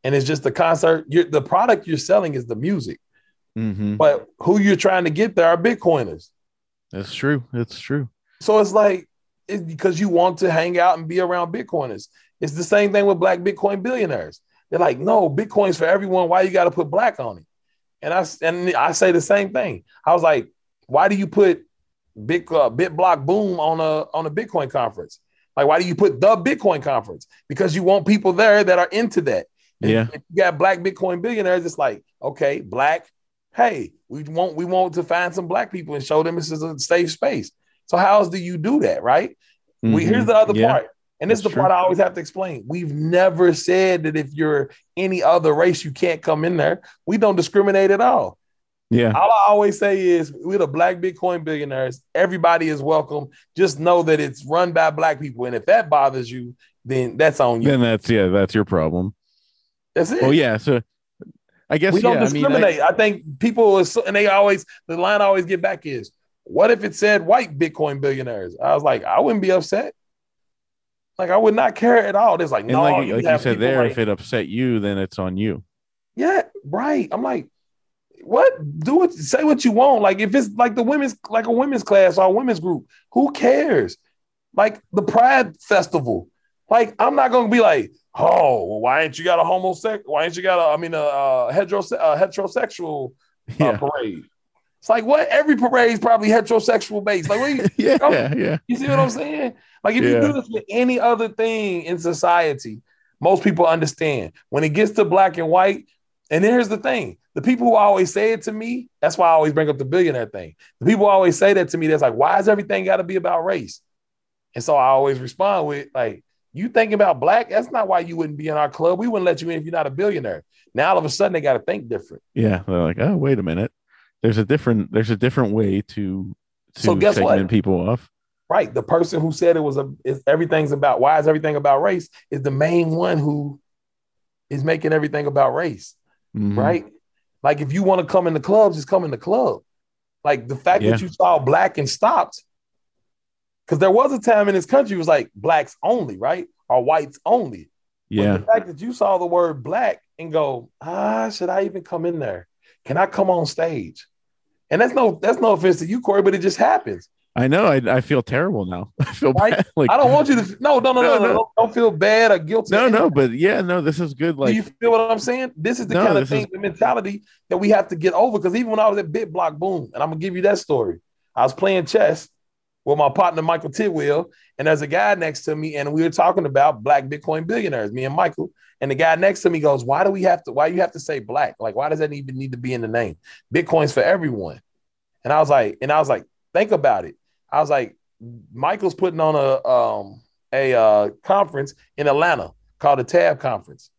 and it's just a concert, you're, the product you're selling is the music, Mhm. but who you're trying to get there are Bitcoiners. that's true that's true So it's like it's because you want to hang out and be around Bitcoiners. It's the same thing with black Bitcoin billionaires. They're like, no, Bitcoin's for everyone. Why you got to put black on it? And I and I say the same thing. I was like, why do you put Bit uh, BitBlockBoom on a on a Bitcoin conference? Like, why do you put the Bitcoin conference? Because you want people there that are into that. And Yeah. If you got black Bitcoin billionaires, it's like, okay, black. Hey, we want we want to find some black people and show them this is a safe space. So how else do you do that, right? We Mhm. here's the other Yeah. part, and this is the That's part. I always have to explain. We've never said that if you're any other race, you can't come in there. We don't discriminate at all. yeah All I always say is we're the black Bitcoin billionaires. Everybody is welcome. Just know that it's run by black people. And if that bothers you, then that's on you. then that's yeah that's your problem That's it. oh yeah so i guess we don't yeah, I mean, I- discriminate. I, think people is, and they always the line I always get back is, what if it said white Bitcoin billionaires? I was like, I wouldn't be upset. Like I would not care at all. It's like And no, like, like you said there, like- if it upset you, then it's on you. Yeah, right. I'm like, what? Do it. Say what you want. Like if it's like the women's, like a women's class or a women's group, who cares? Like the Pride Festival. Like I'm not gonna be like, oh, well, why ain't you got a homosexual? Why ain't you got a? I mean, a, a hetero a heterosexual uh, Yeah, parade. It's like what? Every parade is probably heterosexual based. Like, what you, [LAUGHS] yeah, Come- yeah, yeah. you see what I'm saying? Like, if you do this with any other thing in society, most people understand. When it gets to black and white, and here's the thing: the people who always say it to me, that's why I always bring up the billionaire thing. The people always say that to me, that's like, why is everything got to be about race? And so I always respond with, like, you thinking about black? That's not why you wouldn't be in our club. We wouldn't let you in if you're not a billionaire. Now all of a sudden they got to think different. Yeah, they're like, oh, wait a minute. There's a different. There's a different way to to So guess what? segment people off. Right. The person who said it was a is everything's about why is everything about race is the main one who is making everything about race. Mhm. Right. Like if you want to come in the clubs, just come in the club. Like the fact Yeah. that you saw black and stopped. Because there was a time in this country it was like blacks only, right? Or whites only. But Yeah, the fact that you saw the word black and go, ah, should I even come in there? Can I come on stage? And that's no that's no offense to you, Corey, but it just happens. I know. I, I feel terrible now. [LAUGHS] I feel bad. Like I don't want you to no, no, no, [LAUGHS] no, No. Don't, don't feel bad or guilty. no, no, but yeah, no. This is good. Like, Do you feel what I'm saying? This is the No, kind of thing, is- the mentality that we have to get over. Because even when I was at BitBlockBoom, and I'm gonna give you that story, I was playing chess with my partner Michael Tidwell, and there's a guy next to me, and we were talking about black Bitcoin billionaires, me and Michael. And the guy next to me goes, "Why do we have to? Why you have to say black? Like, why does that even need to be in the name? Bitcoin's for everyone." And I was like, and I was like, think about it. I was like, Michael's putting on a um a uh, conference in Atlanta called the Tab Conference.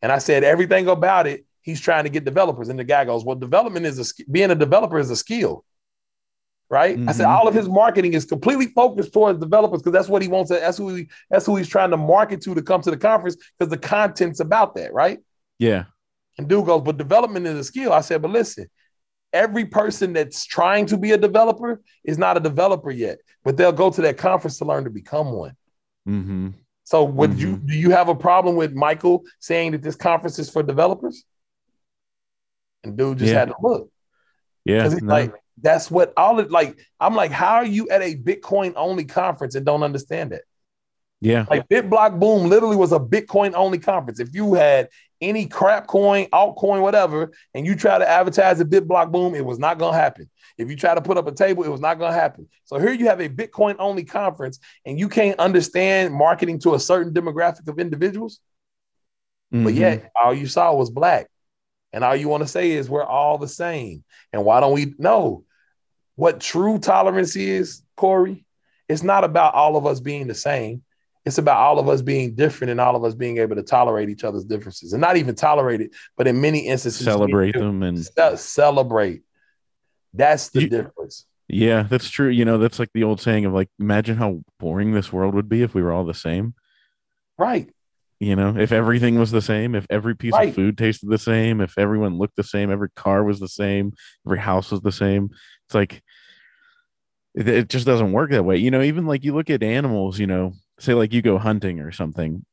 And I said everything about it he's trying to get developers. And the guy goes, Well, development is a being a developer is a skill. Right. Mm-hmm. I said, mm-hmm. all of his marketing is completely focused towards developers because that's what he wants. To, that's who he, that's who he's trying to market to to come to the conference because the content's about that. Right. Yeah. And dude goes, But development is a skill. I said, But listen, every person that's trying to be a developer is not a developer yet, but they'll go to that conference to learn to become one. Mm-hmm. So would mm-hmm. you do you have a problem with Michael saying that this conference is for developers? And dude just yeah. had to look. Yeah. No. like that's what all it like. I'm like, how are you at a Bitcoin only conference and don't understand it? Yeah. Like BitBlockBoom literally was a Bitcoin only conference. If you had any crap coin, altcoin, whatever, and you try to advertise a BitBlockBoom, it was not going to happen. If you try to put up a table, it was not going to happen. So here you have a Bitcoin only conference and you can't understand marketing to a certain demographic of individuals. Mm-hmm. But yet, all you saw was black. And all you want to say is we're all the same. And why don't we know what true tolerance is, Corey? It's not about all of us being the same. It's about all of us being different and all of us being able to tolerate each other's differences and not even tolerate it, but in many instances, celebrate them and celebrate. That's the you, difference. Yeah, that's true. You know, that's like the old saying of like, imagine how boring this world would be if we were all the same. Right. You know, if everything was the same, if every piece right. of food tasted the same, if everyone looked the same, every car was the same, every house was the same. It's like it, it just doesn't work that way. You know, even like you look at animals, you know, say like you go hunting or something,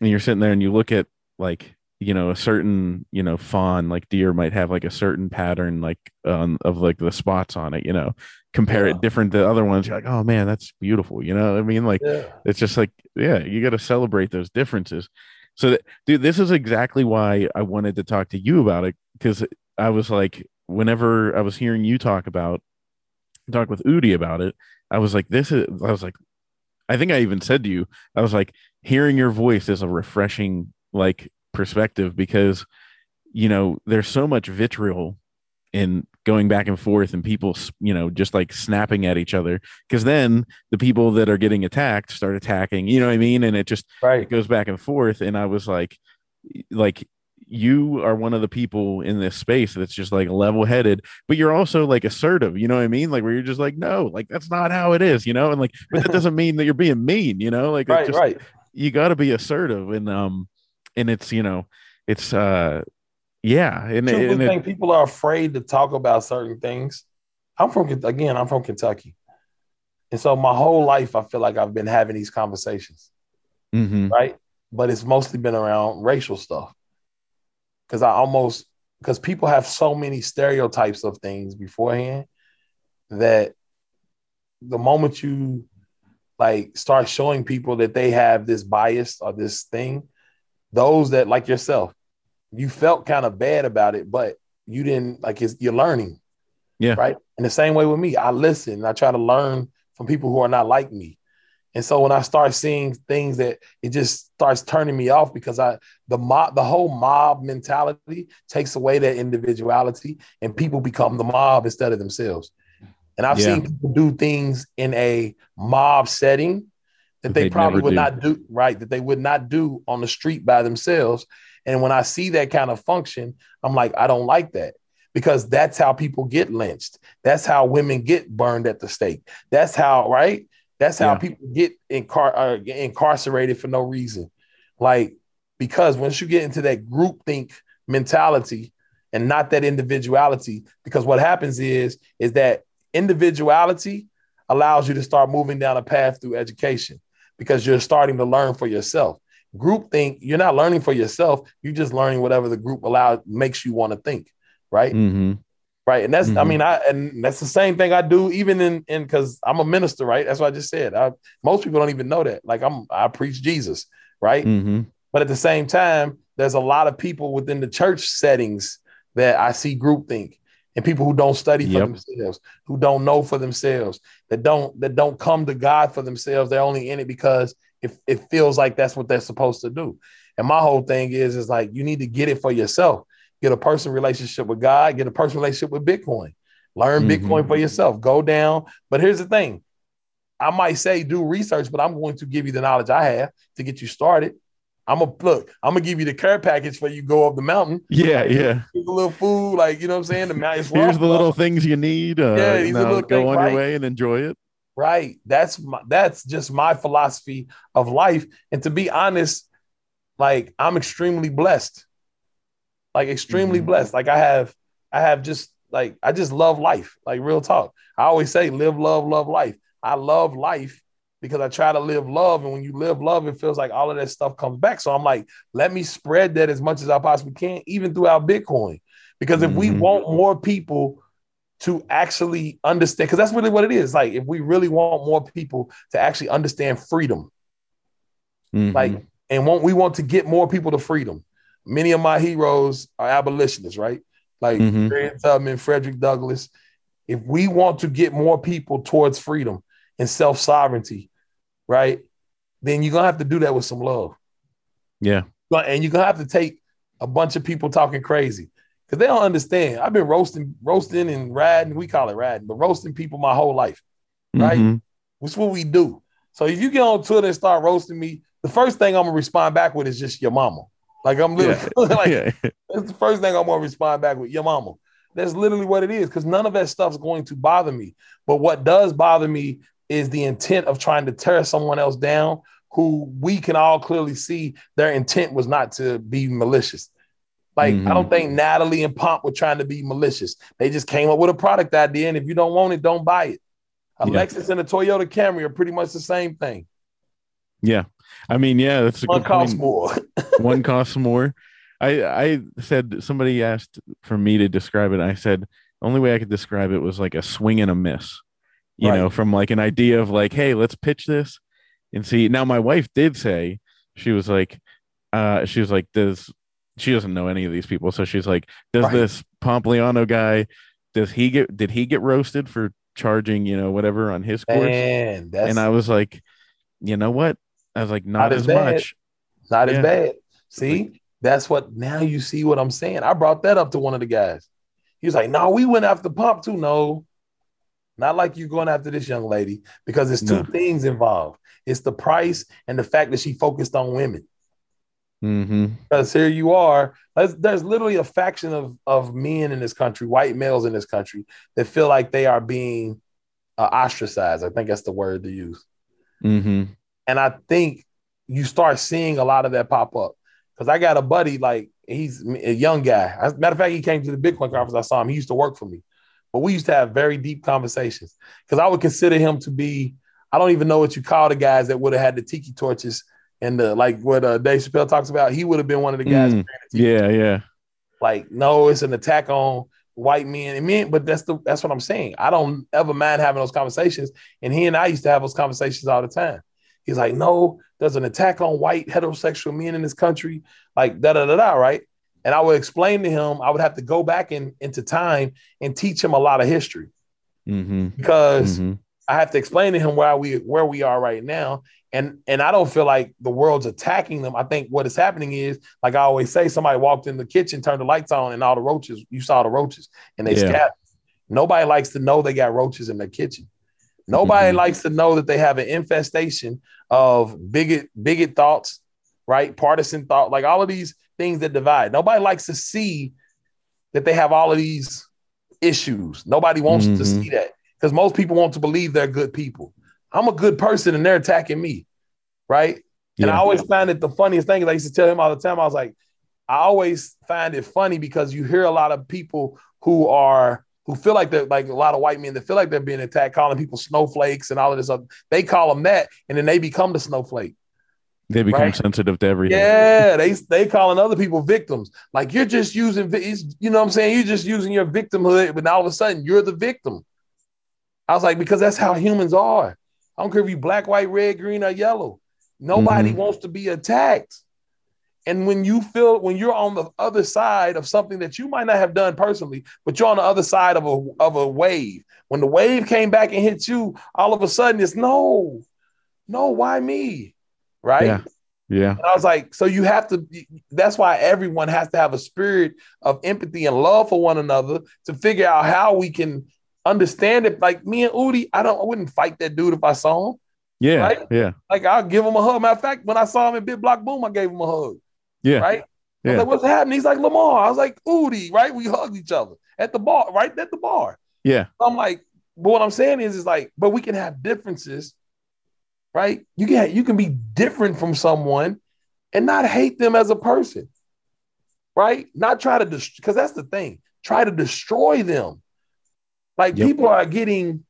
and you're sitting there and you look at like you know a certain you know fawn like deer might have like a certain pattern like um, of like the spots on it you know compare yeah. it different to other ones you're like oh man that's beautiful you know i mean like yeah. it's just like yeah you got to celebrate those differences so that, dude this is exactly why i wanted to talk to you about it because i was like whenever i was hearing you talk about talk with udi about it i was like this is i was like i think i even said to you i was like hearing your voice is a refreshing like perspective because you know there's so much vitriol in going back and forth and people you know just like snapping at each other because then the people that are getting attacked start attacking you know what i mean and it just right. it goes back and forth and i was like like you are one of the people in this space that's just like level headed, but you're also like assertive, you know what I mean? Like where you're just like, no, like that's not how it is, you know? And like, but that [LAUGHS] doesn't mean that you're being mean, you know? Like, right, just, right. You got to be assertive. And, um, and it's you know it's uh yeah and, and think it, people are afraid to talk about certain things i'm from again i'm from kentucky and so my whole life i feel like i've been having these conversations mm-hmm. right but it's mostly been around racial stuff because i almost because people have so many stereotypes of things beforehand that the moment you like start showing people that they have this bias or this thing those that like yourself, you felt kind of bad about it, but you didn't like it's, you're learning. Yeah. Right. And the same way with me, I listen. I try to learn from people who are not like me. And so when I start seeing things that it just starts turning me off because I the mob the whole mob mentality takes away that individuality and people become the mob instead of themselves. And I've yeah. seen people do things in a mob setting that they probably would do. not do right that they would not do on the street by themselves and when i see that kind of function i'm like i don't like that because that's how people get lynched that's how women get burned at the stake that's how right that's how yeah. people get incar- uh, incarcerated for no reason like because once you get into that group think mentality and not that individuality because what happens is is that individuality allows you to start moving down a path through education because you're starting to learn for yourself. Group think you're not learning for yourself. You're just learning whatever the group allows makes you want to think, right? Mm-hmm. Right, and that's mm-hmm. I mean I and that's the same thing I do even in in because I'm a minister, right? That's what I just said. I, most people don't even know that. Like I'm I preach Jesus, right? Mm-hmm. But at the same time, there's a lot of people within the church settings that I see group think and people who don't study for yep. themselves, who don't know for themselves, that don't that don't come to God for themselves. They're only in it because it, it feels like that's what they're supposed to do. And my whole thing is is like you need to get it for yourself. Get a personal relationship with God, get a personal relationship with Bitcoin. Learn mm-hmm. Bitcoin for yourself. Go down. But here's the thing. I might say do research, but I'm going to give you the knowledge I have to get you started. I'm gonna look. I'm gonna give you the care package for you go up the mountain. Yeah, yeah. Here's a little food, like you know what I'm saying. The mountain. Here's the little things you need. Uh, Yeah, these are now little go things, on right? your way and enjoy it. right. That's my, that's just my philosophy of life. And to be honest, like I'm extremely blessed. Like extremely Mhm. blessed. Like I have, I have just like I just love life. Like real talk. I always say, live, love, love life. I love life because I try to live love. And when you live love, it feels like all of that stuff comes back. So I'm like, let me spread that as much as I possibly can, even throughout Bitcoin. Because if we Mhm. want more people to actually understand, because that's really what it is. Like, if we really want more people to actually understand freedom, Mhm. like, and want we want to get more people to freedom. Many of my heroes are abolitionists, right? Like Mhm. Harriet Tubman, Frederick Douglass. If we want to get more people towards freedom and self sovereignty, right, then you're gonna have to do that with some love. yeah. But- and you're gonna have to take a bunch of people talking crazy because they don't understand. I've been roasting, roasting and riding. We call it riding, but roasting people my whole life. Right. Mhm. Which what we do. So if you get on Twitter and start roasting me, the first thing I'm gonna respond back with is just your mama. Like I'm literally [LAUGHS] like yeah. that's the first thing I'm gonna respond back with your mama. That's literally what it is because none of that stuff's going to bother me. But what does bother me is the intent of trying to tear someone else down who we can all clearly see their intent was not to be malicious. Like, Mhm. I don't think Natalie and Pomp were trying to be malicious. They just came up with a product idea, and if you don't want it, don't buy it. A Yeah. Lexus and a Toyota Camry are pretty much the same thing. Yeah. I mean, yeah, that's a One good costs point. more. [LAUGHS] One costs more. I I said somebody asked for me to describe it. I said the only way I could describe it was like a swing and a miss. You Right. know, from like an idea of like, hey, let's pitch this and see. Now my wife did say she was like, uh, she was like, does she doesn't know any of these people, so she's like, does Right. this Pompliano guy, does he get did he get roasted for charging, you know, whatever on his course? Man, and I was like, you know what? I was like, not, Not as bad. much. Not Yeah. as bad. See, that's what now you see what I'm saying. I brought that up to one of the guys. He was like, No, we went after Pomp too. No, not like you going after this young lady because there's two No. things involved it's the price and the fact that she focused on women. Mm-hmm. Because here you are, there's, there's literally a faction of, of men in this country, white males in this country, that feel like they are being uh, ostracized. I think that's the word to use. Mm-hmm. And I think you start seeing a lot of that pop up. Because I got a buddy, like he's a young guy. As a matter of fact, he came to the Bitcoin conference. I saw him. He used to work for me. But we used to have very deep conversations. Because I would consider him to be, I don't even know what you call the guys that would have had the tiki torches and the like what uh, Dave Chappelle talks about. He would have been one of the guys. Mm, carrying the tiki Yeah, yeah. like no it's an attack on white men and men but that's the that's what i'm saying i don't ever mind having those conversations and he and i used to have those conversations all the time he's like no there's an attack on white heterosexual men in this country like da da da da right and i would explain to him i would have to go back in into time and teach him a lot of history Mm-hmm. because hmm I have to explain to him why we where we are right now. And and I don't feel like the world's attacking them. I think what is happening is, like I always say, somebody walked in the kitchen, turned the lights on, and all the roaches, you saw the roaches and they Yeah. scattered. Nobody likes to know they got roaches in their kitchen. Nobody Mhm. [LAUGHS] likes to know that they have an infestation of bigot, bigot thoughts, right? Partisan thought, like all of these things that divide. Nobody likes to see that they have all of these issues. Nobody wants to Mhm. see that because most people want to believe they're good people. I'm a good person and they're attacking me, right? And I always find it the funniest thing is I used to tell him all the time. I was like, I always find it funny because you hear a lot of people who are who feel like they're like a lot of white men that feel like they're being attacked, calling people snowflakes and all of this other. They call them that, and then they become the snowflake. They become Right. sensitive to everything. Yeah, they they calling other people victims. Like you're just using, you know what I'm saying? You're just using your victimhood, but now all of a sudden you're the victim. I was like, because that's how humans are. I don't care if you black, white, red, green, or yellow. Nobody Mhm. wants to be attacked. And when you feel when you're on the other side of something that you might not have done personally, but you're on the other side of a of a wave. When the wave came back and hit you, all of a sudden it's no, no, why me? Right? Yeah. Yeah. And I was like, so you have to, that's why everyone has to have a spirit of empathy and love for one another to figure out how we can understand it. Like me and Udi, I don't, I wouldn't fight that dude if I saw him. Yeah. Right? Yeah. Like I'll give him a hug. Matter of fact, when I saw him in BitBlockBoom, I gave him a hug. Yeah. Right? I Yeah. was like, what's happening? He's like, Lamar. I was like, Udi, right? We hugged each other at the bar, right? At the bar. Yeah. I'm like, but what I'm saying is, is like, but we can have differences, right? You can you can be different from someone and not hate them as a person, right? Not try to destroy because that's the thing. Try to destroy them. Like Yep. people are getting,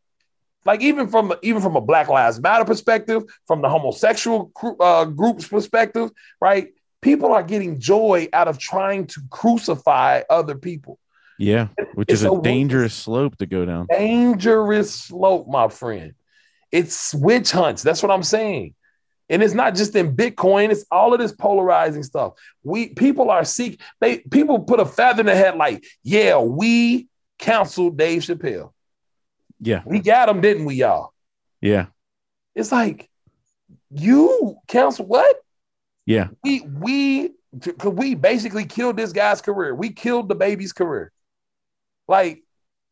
like even from even from a Black Lives Matter perspective, from the homosexual group, uh, group's perspective, right? People are getting joy out of trying to crucify other people Yeah. Which It's is a a- dangerous slope to go down. dangerous slope, my friend. It's witch hunts. That's what I'm saying. And it's not just in Bitcoin, it's all of this polarizing stuff. We people are seek they people put a feather in the head like, yeah, we counseled Dave Chappelle. Yeah. We got him, didn't we, y'all? Yeah. It's like you counsel what? Yeah. We we we basically killed this guy's career. We killed the baby's career. Like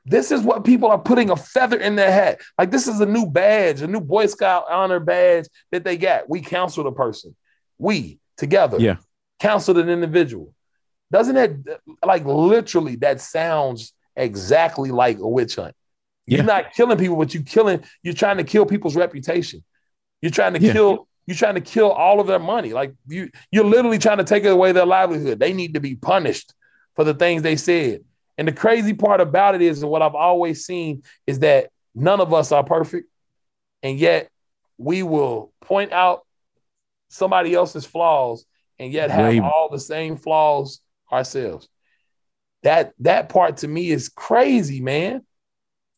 this is what people are putting a feather in their hat. Like this is a new badge, a new Boy Scout honor badge that they got. We counseled a person. We together. Yeah. Counseled an individual. Doesn't that like literally that sounds exactly like a witch hunt? Yeah. You're not killing people, but you killing, you're trying to kill people's reputation. You're trying to Yeah. kill, you're trying to kill all of their money. Like you, you're literally trying to take away their livelihood. They need to be punished for the things they said. And the crazy part about it is, and what I've always seen is that none of us are perfect. And yet we will point out somebody else's flaws and yet have all the same flaws ourselves. That that part to me is crazy, man.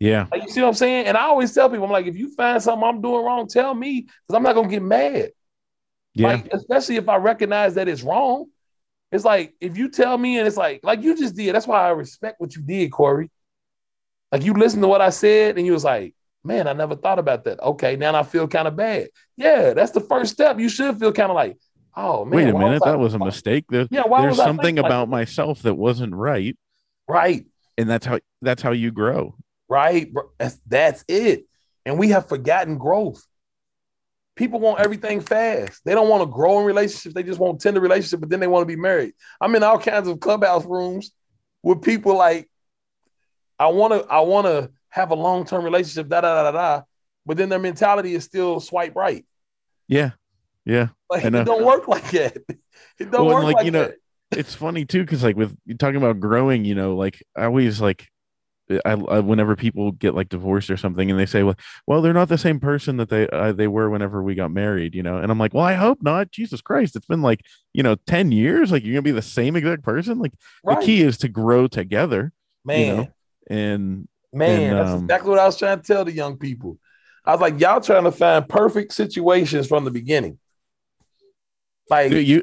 Yeah. Like, you see what I'm saying? And I always tell people, I'm like, if you find something I'm doing wrong, tell me because I'm not gonna get mad. Yeah. Like, especially if I recognize that it's wrong. It's like if you tell me and it's like, like you just did. That's why I respect what you did, Corey. Like you listened to what I said and you was like, man, I never thought about that. Okay, now I feel kind of bad. Yeah, that's the first step. You should feel kind of like, oh man. Wait a minute. I- That was a mistake. There, Yeah, why there's was something thinking like about myself that wasn't right. Right. And that's how that's how you grow. Right? That's that's it. And we have forgotten growth. People want everything fast. They don't want to grow in relationships. They just want tender relationship, but then they want to be married. I'm in all kinds of clubhouse rooms with people like, I want to, I want to have a long term relationship, da da da da da. But then their mentality is still swipe right. Yeah. Yeah. Like it don't work like that. [LAUGHS] It don't Well, work like, like, you know, it's funny too because like with you talking about growing you know like i always like I, I whenever people get like divorced or something and they say well well they're not the same person that they uh, they were whenever we got married you know and i'm like well i hope not jesus christ it's been like you know 10 years like you're gonna be the same exact person like Right. the key is to grow together Man. know, and Man, And, that's um, exactly what I was trying to tell the young people. I was like, y'all trying to find perfect situations from the beginning. Like, you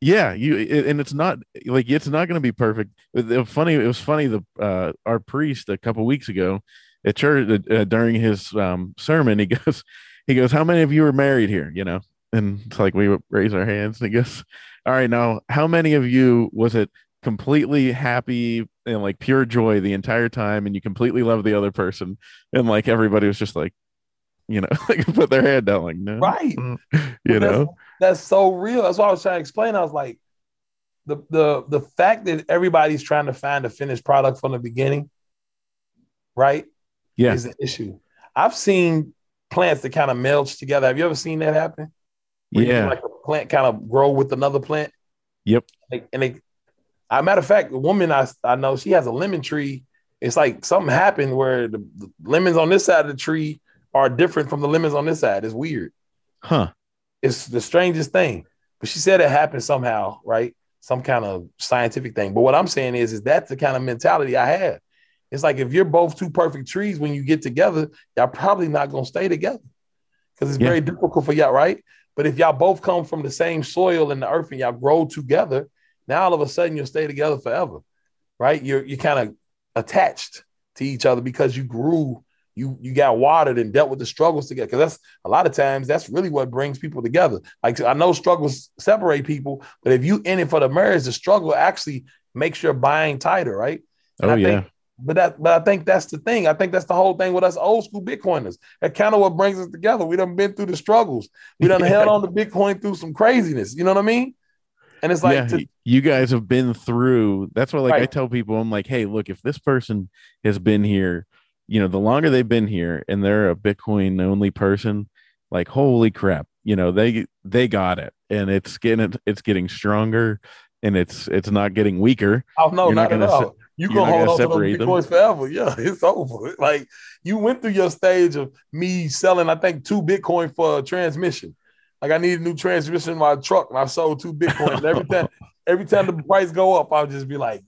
yeah you it- and it's not like it's not going to be perfect. It, it- funny it was funny the uh our priest a couple weeks ago at church uh, during his um sermon he [LAUGHS] goes he goes how many of you are married here? You know? And it's like we raise our hands and he goes all right now how many of you was it completely happy and like pure joy the entire time and you completely love the other person? And like everybody was just like you know [LAUGHS] like put their hand down like no. Right. [LAUGHS] you that's- know That's so real. That's why I was trying to explain. I was like, the the the fact that everybody's trying to find a finished product from the beginning, right? Yeah. Is an issue. I've seen plants that kind of melts together. Have you ever seen that happen? Where yeah like a plant kind of grow with another plant. Yep. Like, and they, a matter of fact, the woman I, I know, she has a lemon tree. It's like something happened where the, the lemons on this side of the tree are different from the lemons on this side. It's weird. huh It's the strangest thing. But she said it happened somehow, right? Some kind of scientific thing. But what I'm saying is, is that's the kind of mentality I have. It's like if you're both two perfect trees when you get together, y'all probably not gonna stay together because it's Yeah. very difficult for y'all, right? But if y'all both come from the same soil and the earth and y'all grow together, now all of a sudden you'll stay together forever, right? You're you're kind of attached to each other because you grew, you you got watered and dealt with the struggles together. Because that's a lot of times that's really what brings people together. Like I know struggles separate people, but if you in it for the marriage, the struggle actually makes your buying tighter, right? And oh I yeah think But that, but I think that's the thing. I think that's the whole thing with us old school Bitcoiners. That kind of what brings us together. We done been through the struggles. We done [LAUGHS] held on to Bitcoin through some craziness. You know what I mean? And it's like yeah, to, you guys have been through. That's what like right. I tell people. I'm like, hey, look, if this person has been here, you know, the longer they've been here, and they're a Bitcoin only person, like holy crap, you know, they they got it, and it's getting it's getting stronger, and it's it's not getting weaker. Oh no, You're not, not at all. You can hold on to those Bitcoins forever. Yeah, [LAUGHS] it's over. Like you went through your stage of me selling, I think, two Bitcoin for a transmission. Like I need a new transmission in my truck, and I sold two Bitcoins. every time, [LAUGHS] every time the price go up, I'll just be like,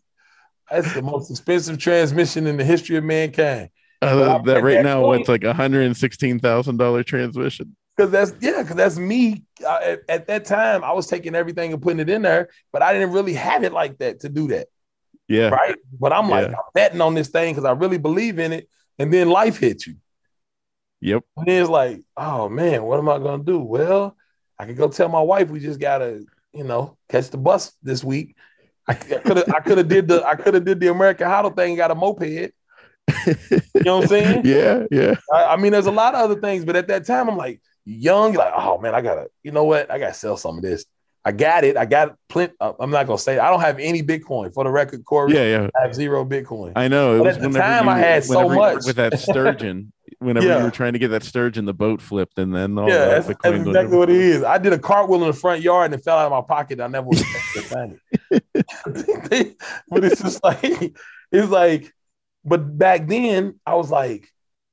"That's the most expensive transmission in the history of mankind." Uh, that right that now, point, what's like a hundred and sixteen thousand dollar transmission? Because that's yeah, because that's me. Uh, at, at, that time, I was taking everything and putting it in there, but I didn't really have it like that to do that. Yeah, right. But I'm like, yeah. I'm betting on this thing because I really believe in it, and then life hits you. Yep. And it's like, oh man, what am I gonna do? Well, I could go tell my wife we just gotta, you know, catch the bus this week. I could have I could have did the I could have did the American Hodl thing, got a moped. You know what I'm saying? [LAUGHS] Yeah, yeah. I, I, mean, there's a lot of other things, but at that time, I'm like young, like, oh man, I gotta, you know what? I gotta sell some of this. I got it. I got plenty. Uh, I'm not gonna say I don't have any Bitcoin for the record, Corey. Yeah, yeah. I have zero Bitcoin. I know. But at the time, you, I had so much with that sturgeon whenever yeah. you were trying to get that sturgeon, the boat flipped, and then all yeah, that's, that's exactly what it is. I did a cartwheel in the front yard and it fell out of my pocket. I never would [LAUGHS] have find it. [LAUGHS] but it's just like it's like, but back then I was like,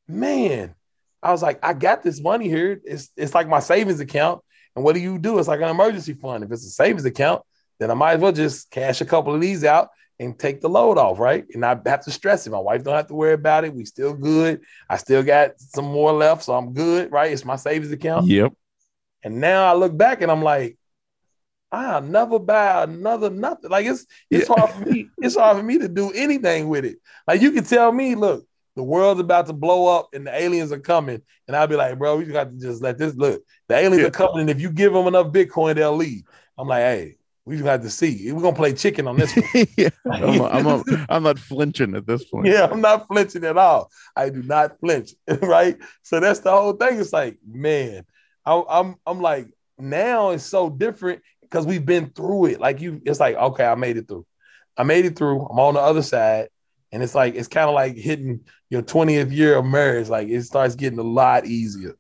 man, I was like, I got this money here. It's it's like my savings account. And what do you do? It's like an emergency fund. If it's a savings account, then I might as well just cash a couple of these out and take the load off, right? And I have to stress it. My wife don't have to worry about it. We still good. I still got some more left, so I'm good, right? It's my savings account. Yep. And now I look back and I'm like, I'll never buy another nothing. Like it's it's yeah. hard for me. It's hard for me to do anything with it. Like you can tell me, look, the world's about to blow up and the aliens are coming, and I'll be like, bro, we got to just let this look. The aliens yeah. are coming, and if you give them enough Bitcoin, they'll leave. I'm like, hey, we just have to see. We're gonna play chicken on this one. [LAUGHS] yeah, [LAUGHS] I'm, I'm, I'm, I'm, not flinching at this point. Yeah, I'm not flinching at all. I do not flinch, [LAUGHS] right? So that's the whole thing. It's like, man, I, I'm I'm like now it's so different because we've been through it. Like you, it's like okay, I made it through. I made it through. I'm on the other side, and it's like it's kind of like hitting your 20th year of marriage. Like it starts getting a lot easier.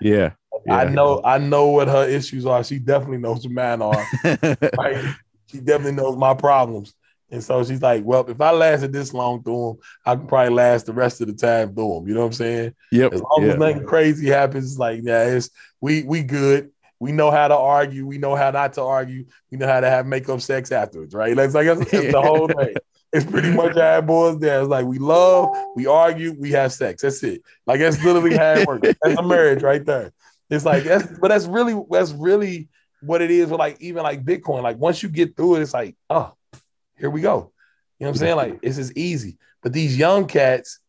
Yeah. Yeah. I know I know what her issues are. She definitely knows what mine are. [LAUGHS] right? She definitely knows my problems. And so she's like, Well, if I lasted this long through them, I can probably last the rest of the time through them. You know what I'm saying? Yep. As long as nothing crazy happens, like yeah, it's we we good. We know how to argue. We know how not to argue. We know how to have make up sex afterwards, right? That's like that's, that's the [LAUGHS] whole thing. It's pretty much how it boils down. It's like we love, we argue, we have sex. That's it. Like that's literally how it works. [LAUGHS] That's a marriage right there. It's like that's but that's really that's really what it is with like even like Bitcoin. Like once you get through it, it's like, oh, here we go. You know what I'm saying? Like this is easy. But these young cats,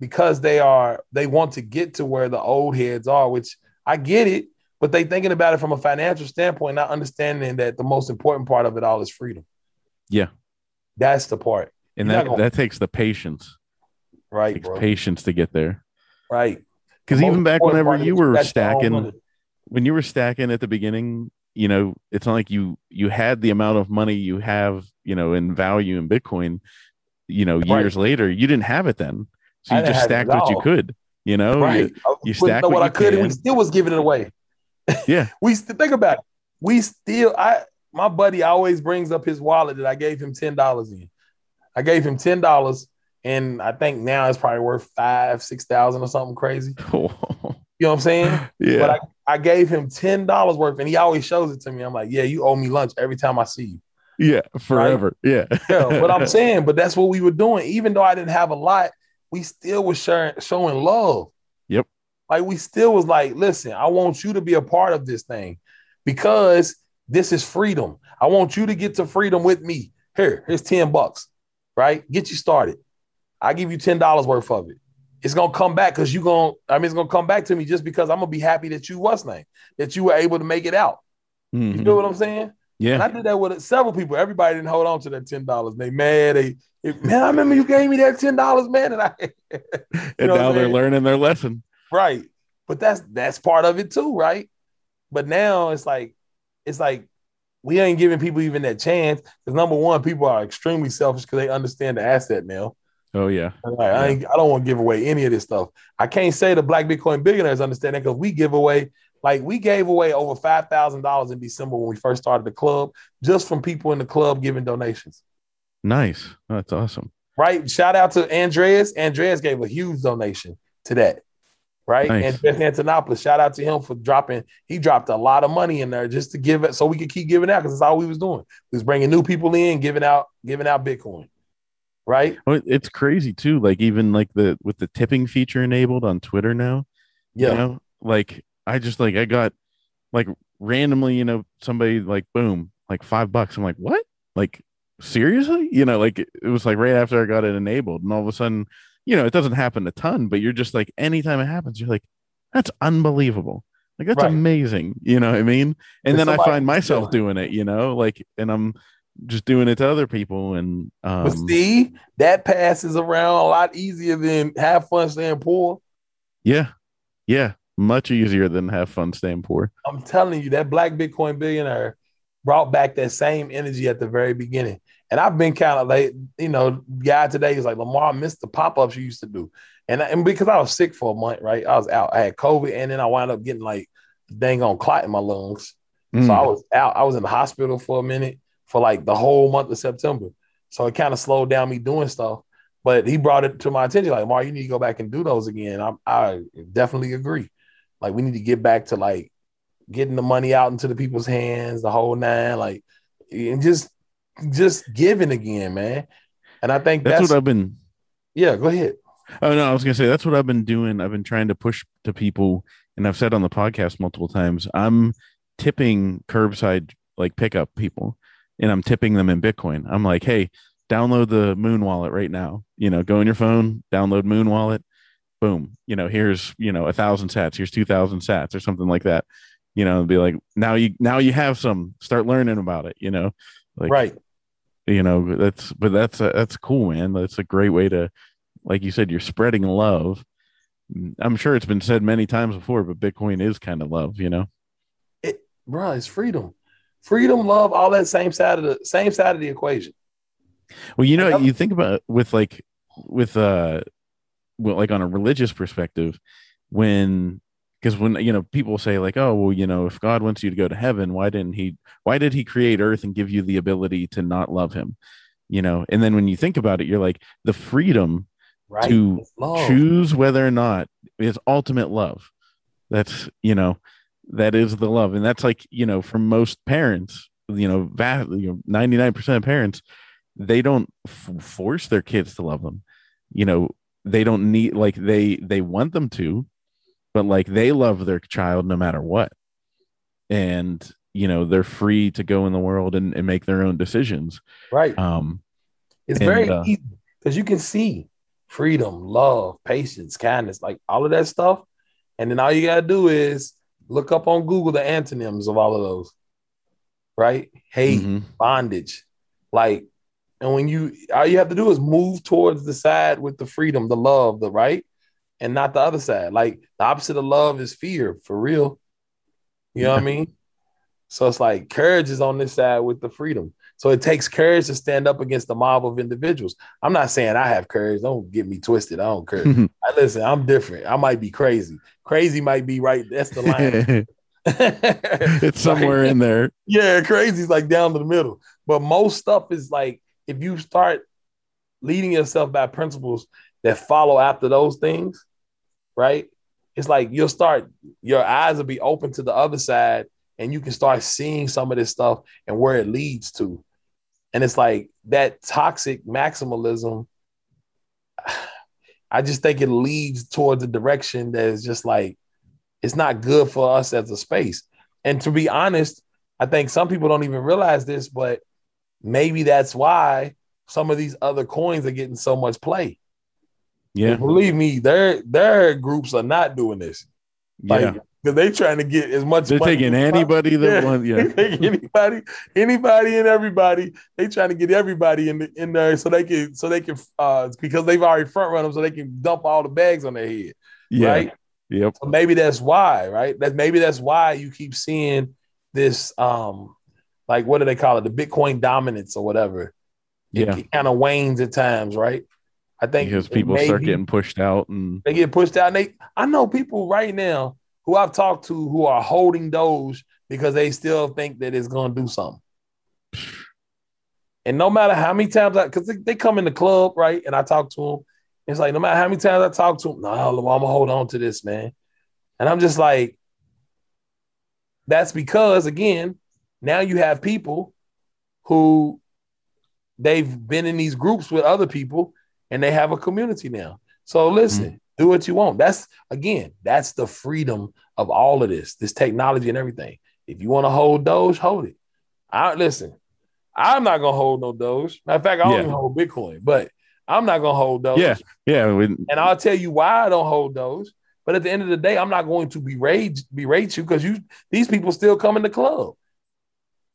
because they are they want to get to where the old heads are, which I get it, but they thinking about it from a financial standpoint, not understanding that the most important part of it all is freedom. Yeah. That's the part. And You're that gonna, that takes the patience. Right. Takes patience to get there. Right. Because even back whenever you were stacking, when you were stacking at the beginning, you know, it's not like you you had the amount of money you have, you know, in value in Bitcoin. You know, years right. later, you didn't have it then, so you just stacked what you could. You know, right. you, you stacked what, what I could, and we still was giving it away. Yeah, [LAUGHS] we st- think about it. We still, I my buddy always brings up his wallet that I gave him ten dollars in. I gave him ten dollars and I think now it's probably worth five, six thousand or something crazy. [LAUGHS] you know what I'm saying? Yeah. But I, I gave him ten dollars worth, and he always shows it to me. I'm like, yeah, you owe me lunch every time I see you. Yeah, forever. Right? Yeah. [LAUGHS] yeah. But I'm saying, but that's what we were doing. Even though I didn't have a lot, we still was sharing, showing love. Like we still was like, listen, I want you to be a part of this thing because this is freedom. I want you to get to freedom with me. Here, here's 10 bucks, right? Get you started. I give you ten dollars worth of it. It's gonna come back because you're gonna. I mean, it's gonna come back to me just because I'm gonna be happy that you was name that you were able to make it out. Mm-hmm. You know what I'm saying? Yeah. And I did that with several people. Everybody didn't hold on to that ten dollars. They mad. They man, I remember you gave me that ten dollars, man. [LAUGHS] And I [LAUGHS] and now they're learning their lesson. Right. But that's that's part of it too, right? But now it's like it's like we ain't giving people even that chance. Because number one, people are extremely selfish because they understand the asset now. Oh yeah. Like, yeah. I, I don't want to give away any of this stuff. I can't say the Black Bitcoin billionaires understand that because we give away like we gave away over five thousand dollars in December when we first started the club, just from people in the club giving donations. Nice, that's awesome. Right. Shout out to Andreas. Andreas gave a huge donation to that. Right. Nice. And Jeff Antonopoulos, shout out to him for dropping. He dropped a lot of money in there just to give it so we could keep giving out because that's all we was doing. We was bringing new people in, giving out, giving out Bitcoin right? Oh, it's crazy too. Like even like the with the tipping feature enabled on Twitter now. Yeah. You know, like I just like I got like randomly, you know, somebody like boom, like five bucks. I'm like, what? Like seriously? You know, like it was like right after I got it enabled, and all of a sudden, you know, it doesn't happen a ton, but you're just like anytime it happens, you're like, that's unbelievable. Like that's right. amazing. You know what I mean? And then I find myself doing it, you know, like and I'm just doing it to other people. And um, but see, that passes around a lot easier than have fun staying poor. Yeah, yeah, much easier than have fun staying poor. I'm telling you, that black Bitcoin billionaire brought back that same energy at the very beginning. And I've been kind of like, you know, guy today is like Lamar missed the pop ups you used to do, and and because I was sick for a month, right? I was out. I had COVID, and then I wound up getting like dang on clot in my lungs. Mm. So I was out. I was in the hospital for a minute for like the whole month of September. So it kind of slowed down me doing stuff. But he brought it to my attention, like, Mark, you need to go back and do those again. I, I definitely agree. Like, we need to get back to like getting the money out into the people's hands, the whole nine, like, and just just giving again, man. And I think that's, that's what I've been. Yeah, go ahead. Oh no, I was gonna say that's what I've been doing. I've been trying to push to people, and I've said on the podcast multiple times. I'm tipping curbside like pickup people and I'm tipping them in Bitcoin. I'm like, hey, download the Muun Wallet right now. You know, go on your phone, download Muun Wallet. Boom. You know, here's you know a thousand sats. Here's two thousand sats or something like that. You know, be like now you now you have some. Start learning about it. You know, like right. You know that's but that's a, that's cool, man. That's a great way to, like you said, you're spreading love. I'm sure it's been said many times before, but Bitcoin is kind of love. You know, it, bro, it's freedom freedom, love, all that same side of the same side of the equation. Well, you know, you think about with like with uh well, like on a religious perspective, when because when you know people say like, oh well, you know, if God wants you to go to heaven, why didn't he why did he create earth and give you the ability to not love him? You know, and then when you think about it, you're like the freedom right. to choose whether or not is ultimate love. That's you know, that is the love and that's like you know for most parents you know vast, you know 99% of parents they don't f- force their kids to love them you know they don't need like they they want them to but like they love their child no matter what and you know they're free to go in the world and, and make their own decisions right um it's and, very uh, easy because you can see freedom love patience kindness like all of that stuff and then all you gotta do is Look up on Google the antonyms of all of those. Right? Hate, mm-hmm. bondage. Like, and when you all you have to do is move towards the side with the freedom, the love, the right, and not the other side. Like the opposite of love is fear, for real. You know what I mean? So it's like courage is on this side with the freedom. So it takes courage to stand up against the mob of individuals. I'm not saying I have courage. Don't get me twisted. I don't care. [LAUGHS] I listen, I'm different. I might be crazy. Crazy might be right. That's the line. [LAUGHS] it's [LAUGHS] somewhere like, in there. Yeah, crazy's like down to the middle. But most stuff is like if you start leading yourself by principles that follow after those things, right? It's like you'll start, your eyes will be open to the other side and you can start seeing some of this stuff and where it leads to. And it's like that toxic maximalism. [SIGHS] I just think it leads towards a direction that is just like it's not good for us as a space. And to be honest, I think some people don't even realize this, but maybe that's why some of these other coins are getting so much play. Yeah, believe me, their their groups are not doing this. Like yeah. because they trying to get as much. They're taking as anybody that Yeah. wants. Yeah, [LAUGHS] anybody, anybody, and everybody. They trying to get everybody in the, in there so they can so they can uh because they've already front run them so they can dump all the bags on their head. yeah, Right. yep, So maybe that's why, right? That maybe that's why you keep seeing this um like what do they call it? The Bitcoin dominance or whatever. It, yeah. kind of wanes at times, right? I think Because people start be- getting pushed out, and they get pushed out. And they I know people right now who I've talked to who are holding Doge because they still think that it's gonna do something. And no matter how many times I because they, they come in the club, right? And I talk to them. It's like no matter how many times I talk to them, no, I'm gonna hold on to this, man. And I'm just like, that's because again, now you have people who they've been in these groups with other people and they have a community now. So listen, mm-hmm. do what you want. That's again, that's the freedom of all of this, this technology and everything. If you want to hold Doge, hold it. I listen, I'm not gonna hold no Doge. Matter of fact, I don't Yeah. even hold Bitcoin, but I'm not gonna hold Doge. yeah, yeah. when- And I'll tell you why I don't hold those. But at the end of the day, I'm not going to berate berate you because you these people still come in the club.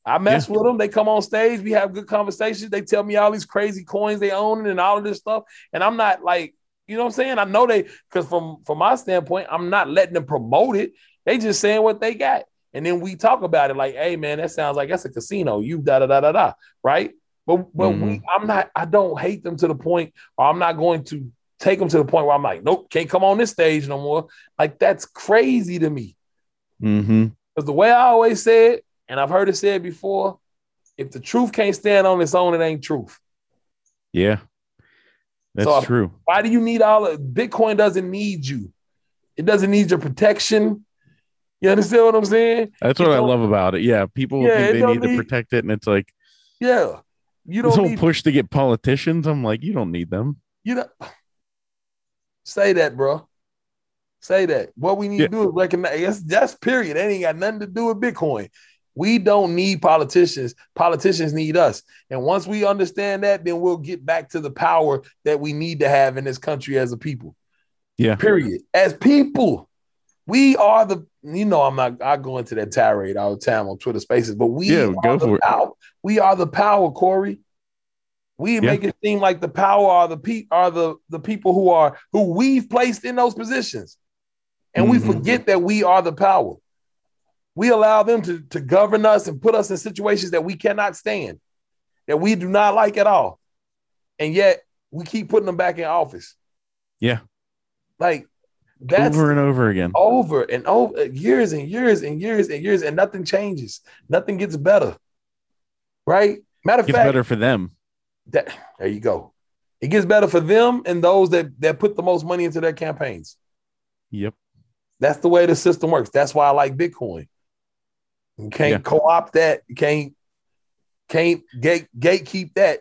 I mess with them. They come on stage. We have good conversations. They tell me all these crazy coins they own and all of this stuff. And I'm not like, you know what I'm saying? I know they because from from my standpoint, I'm not letting them promote it. They just saying what they got. And then we talk about it like, hey man, that sounds like that's a casino. You da da da da da. Right. But but we mm-hmm. I'm not, I don't hate them to the point, or I'm not going to take them to the point where I'm like, nope, can't come on this stage no more. Like that's crazy to me. Mm-hmm. Because the way I always say it, and I've heard it said before, if the truth can't stand on its own, it ain't truth. Yeah, that's So- true. Why do you need all of Bitcoin doesn't need you? It doesn't need your protection. You understand what I'm saying? That's what I love about it. Yeah, people Yeah, think they don't need to protect it, and it's like Yeah. You don't this whole need push to get politicians. I'm like, you don't need them. you know say that, bro. Say that. What we need Yeah. to do is recognize that's, that's period. That ain't got nothing to do with Bitcoin. We don't need politicians. Politicians need us. And once we understand that, then we'll get back to the power that we need to have in this country as a people. Yeah. Period. As people, we are the, you know, I'm not, I go into that tirade all the time on Twitter spaces, but we Yeah, are go the for it. power. We are the power, Corey. We make it seem like the power are the pe- are the the people who are who we've placed in those positions, and we Mhm. forget that we are the power. We allow them to to govern us and put us in situations that we cannot stand, that we do not like at all, and yet we keep putting them back in office. Yeah. like that's over and over again. over and over years and years and years and years, and nothing changes. Nothing gets better. Right? Matter of fact, better for them. that there you go. It gets better for them and those that that put the most money into their campaigns. Yep. That's the way the system works. That's why I like Bitcoin. You can't Yeah. co-opt that. You can't can't gate gatekeep that.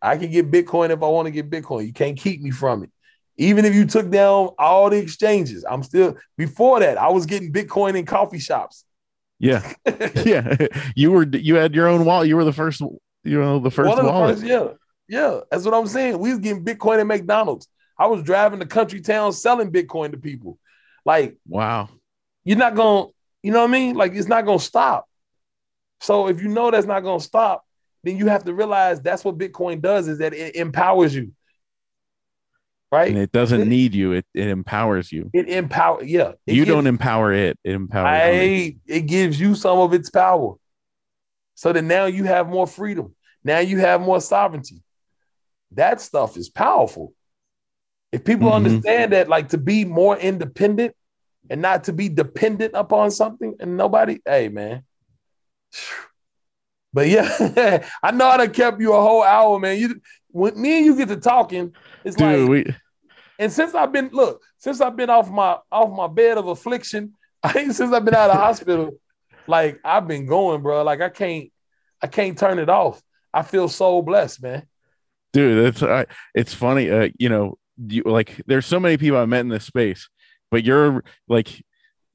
I can get Bitcoin if I want to get Bitcoin. You can't keep me from it. Even if you took down all the exchanges, I'm still before that. I was getting Bitcoin in coffee shops. Yeah. [LAUGHS] yeah. [LAUGHS] You were you had your own wallet. You were the first. You know the first One the wallet. first- yeah, yeah. That's what I'm saying. We was getting Bitcoin at McDonald's. I was driving to country towns selling Bitcoin to people. Like Wow. you're not gonna, you know what I mean? Like it's not gonna stop. So if you know that's not gonna stop, then you have to realize that's what Bitcoin does is that it empowers you. Right? And it doesn't need you. It it empowers you. It empower, yeah. It you gives- don't empower it. It empowers you. It gives you some of its power. So that now you have more freedom. Now you have more sovereignty. That stuff is powerful. If people Mhm. understand that, like to be more independent and not to be dependent upon something and nobody, hey man. But yeah, [LAUGHS] I know I done kept you a whole hour, man. You when me and you get to talking, it's like we and since I've been look, since I've been off my off my bed of affliction, [LAUGHS] I think since I've been out of hospital, like I've been going, bro. Like I can't, I can't turn it off. I feel so blessed, man. dude it's I it's funny uh you know you like there's so many people i met in this space but you're like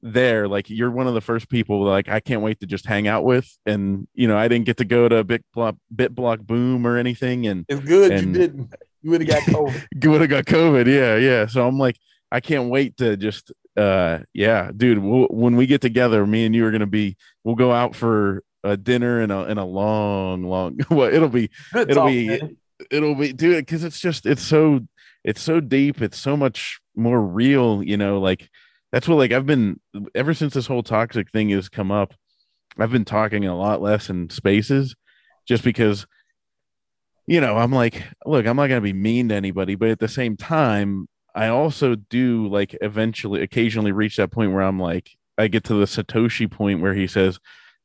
there like you're one of the first people like i can't wait to just hang out with and you know i didn't get to go to bit block BitBlockBoom or anything and It's good And- you didn't. You would have got COVID. [LAUGHS] you would have got covid yeah yeah so i'm like I can't wait to just uh yeah, dude, we'll, when we get together, me and you are gonna be we'll go out for a dinner and a and a long, long [LAUGHS] well, it'll be Good it'll talk, be man. it'll be dude because it's just it's so it's so deep it's so much more real you know like that's what like i've been ever since this whole toxic thing has come up i've been talking a lot less in spaces just because you know i'm like look i'm not going to be mean to anybody but at the same time i also do like eventually occasionally reach that point where i'm like i get to the satoshi point where he says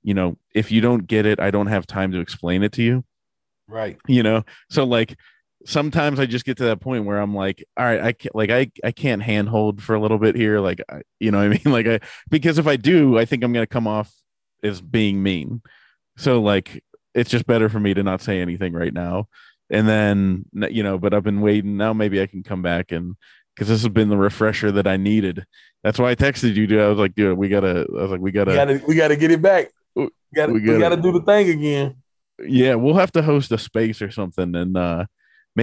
you know if you don't get it i don't have time to explain it to you Right. you know so like sometimes i just get to that point where i'm like all right i can't like i i can't handhold for a little bit here like I, you know what i [LAUGHS] mean? Like i because if i do i think i'm going to come off as being mean. So like it's just better for me to not say anything right now. And then you know but i've been waiting. Now maybe i can come back and because this has been the refresher that i needed. That's why i texted you dude. I was like dude we gotta i was like we gotta We gotta we gotta get it back. We gotta We we gotta- gotta, do the thing again. yeah we'll have to host a space or something and uh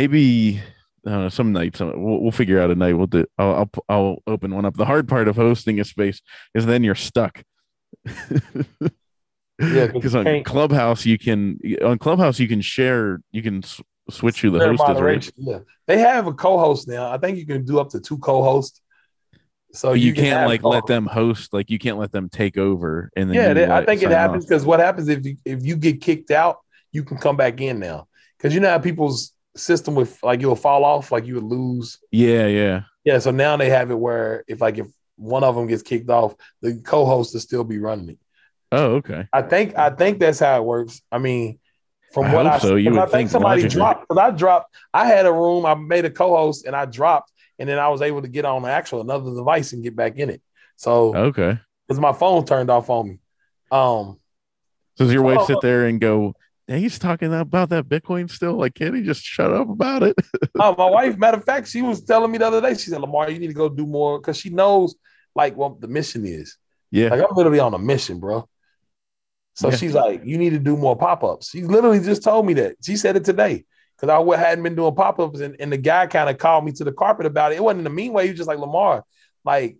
maybe I don't know, some nights uh, we'll, we'll figure out a night we'll do I'll, I'll I'll open one up the hard part of hosting a space is then you're stuck Yeah, [LAUGHS] 'cause because on can't- clubhouse you can on clubhouse you can share you can s- switch who the Fair host is right Yeah, they have a co-host now. I think you can do up to two co-hosts. So but you, can can't have like let co-hosts. them host like you can't let them take over and then Yeah, you they, I think it happens off. because what happens if you if you get kicked out, you can come back in now. Because you know how people's system with like you'll fall off, like you would lose. yeah yeah Yeah, so now they have it where if like if one of them gets kicked off, the co-host will still be running it. oh okay I think I think that's how it works. I mean, from I what I so. you would I think think somebody logically. dropped because I dropped. I had a room. I made a co-host and I dropped, and then I was able to get on actual another device and get back in it. So okay because my phone turned off on me. Um, So does your wife Oh. sit there and go, hey, he's talking about that Bitcoin still? Like, can't he just shut up about it? uh, [LAUGHS] my wife, matter of fact, she was telling me the other day. She said, "Lamar, you need to go do more because she knows like what the mission is. yeah. Like I'm literally on a mission, bro." So Yeah. she's like, "You need to do more pop ups." She literally just told me that. She said it today because I hadn't been doing pop ups, and, and the guy kind of called me to the carpet about it. It wasn't in a mean way. He was just like, "Lamar, like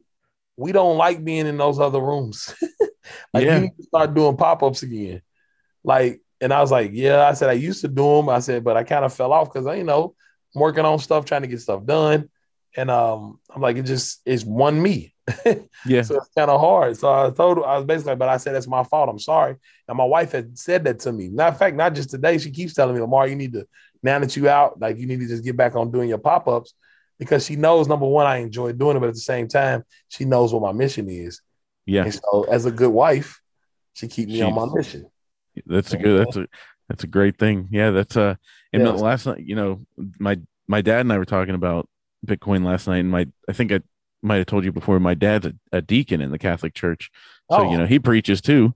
we don't like being in those other rooms. [LAUGHS] like Yeah. you need to start doing pop ups again." Like, and I was like, "Yeah." I said I used to do them. I said, but I kind of fell off because I, you know I'm working on stuff, trying to get stuff done, and um, I'm like, it just it's one me. [LAUGHS] yeah. So it's kind of hard. So I told I was basically, but I said, that's my fault. I'm sorry. And my wife had said that to me. Matter of fact, not just today. She keeps telling me, Lamar, you need to, now that you out, like you need to just get back on doing your pop ups because she knows, number one, I enjoy doing it. But at the same time, she knows what my mission is. Yeah. And so as a good wife, she keep me on my mission. That's a good, that's a, that's a great thing. Yeah. That's uh, and Yeah. last night, you know, my, my dad and I were talking about Bitcoin last night. And my, I think I might have told you before, my dad's a, a deacon in the Catholic Church. So, Oh. you know, he preaches too.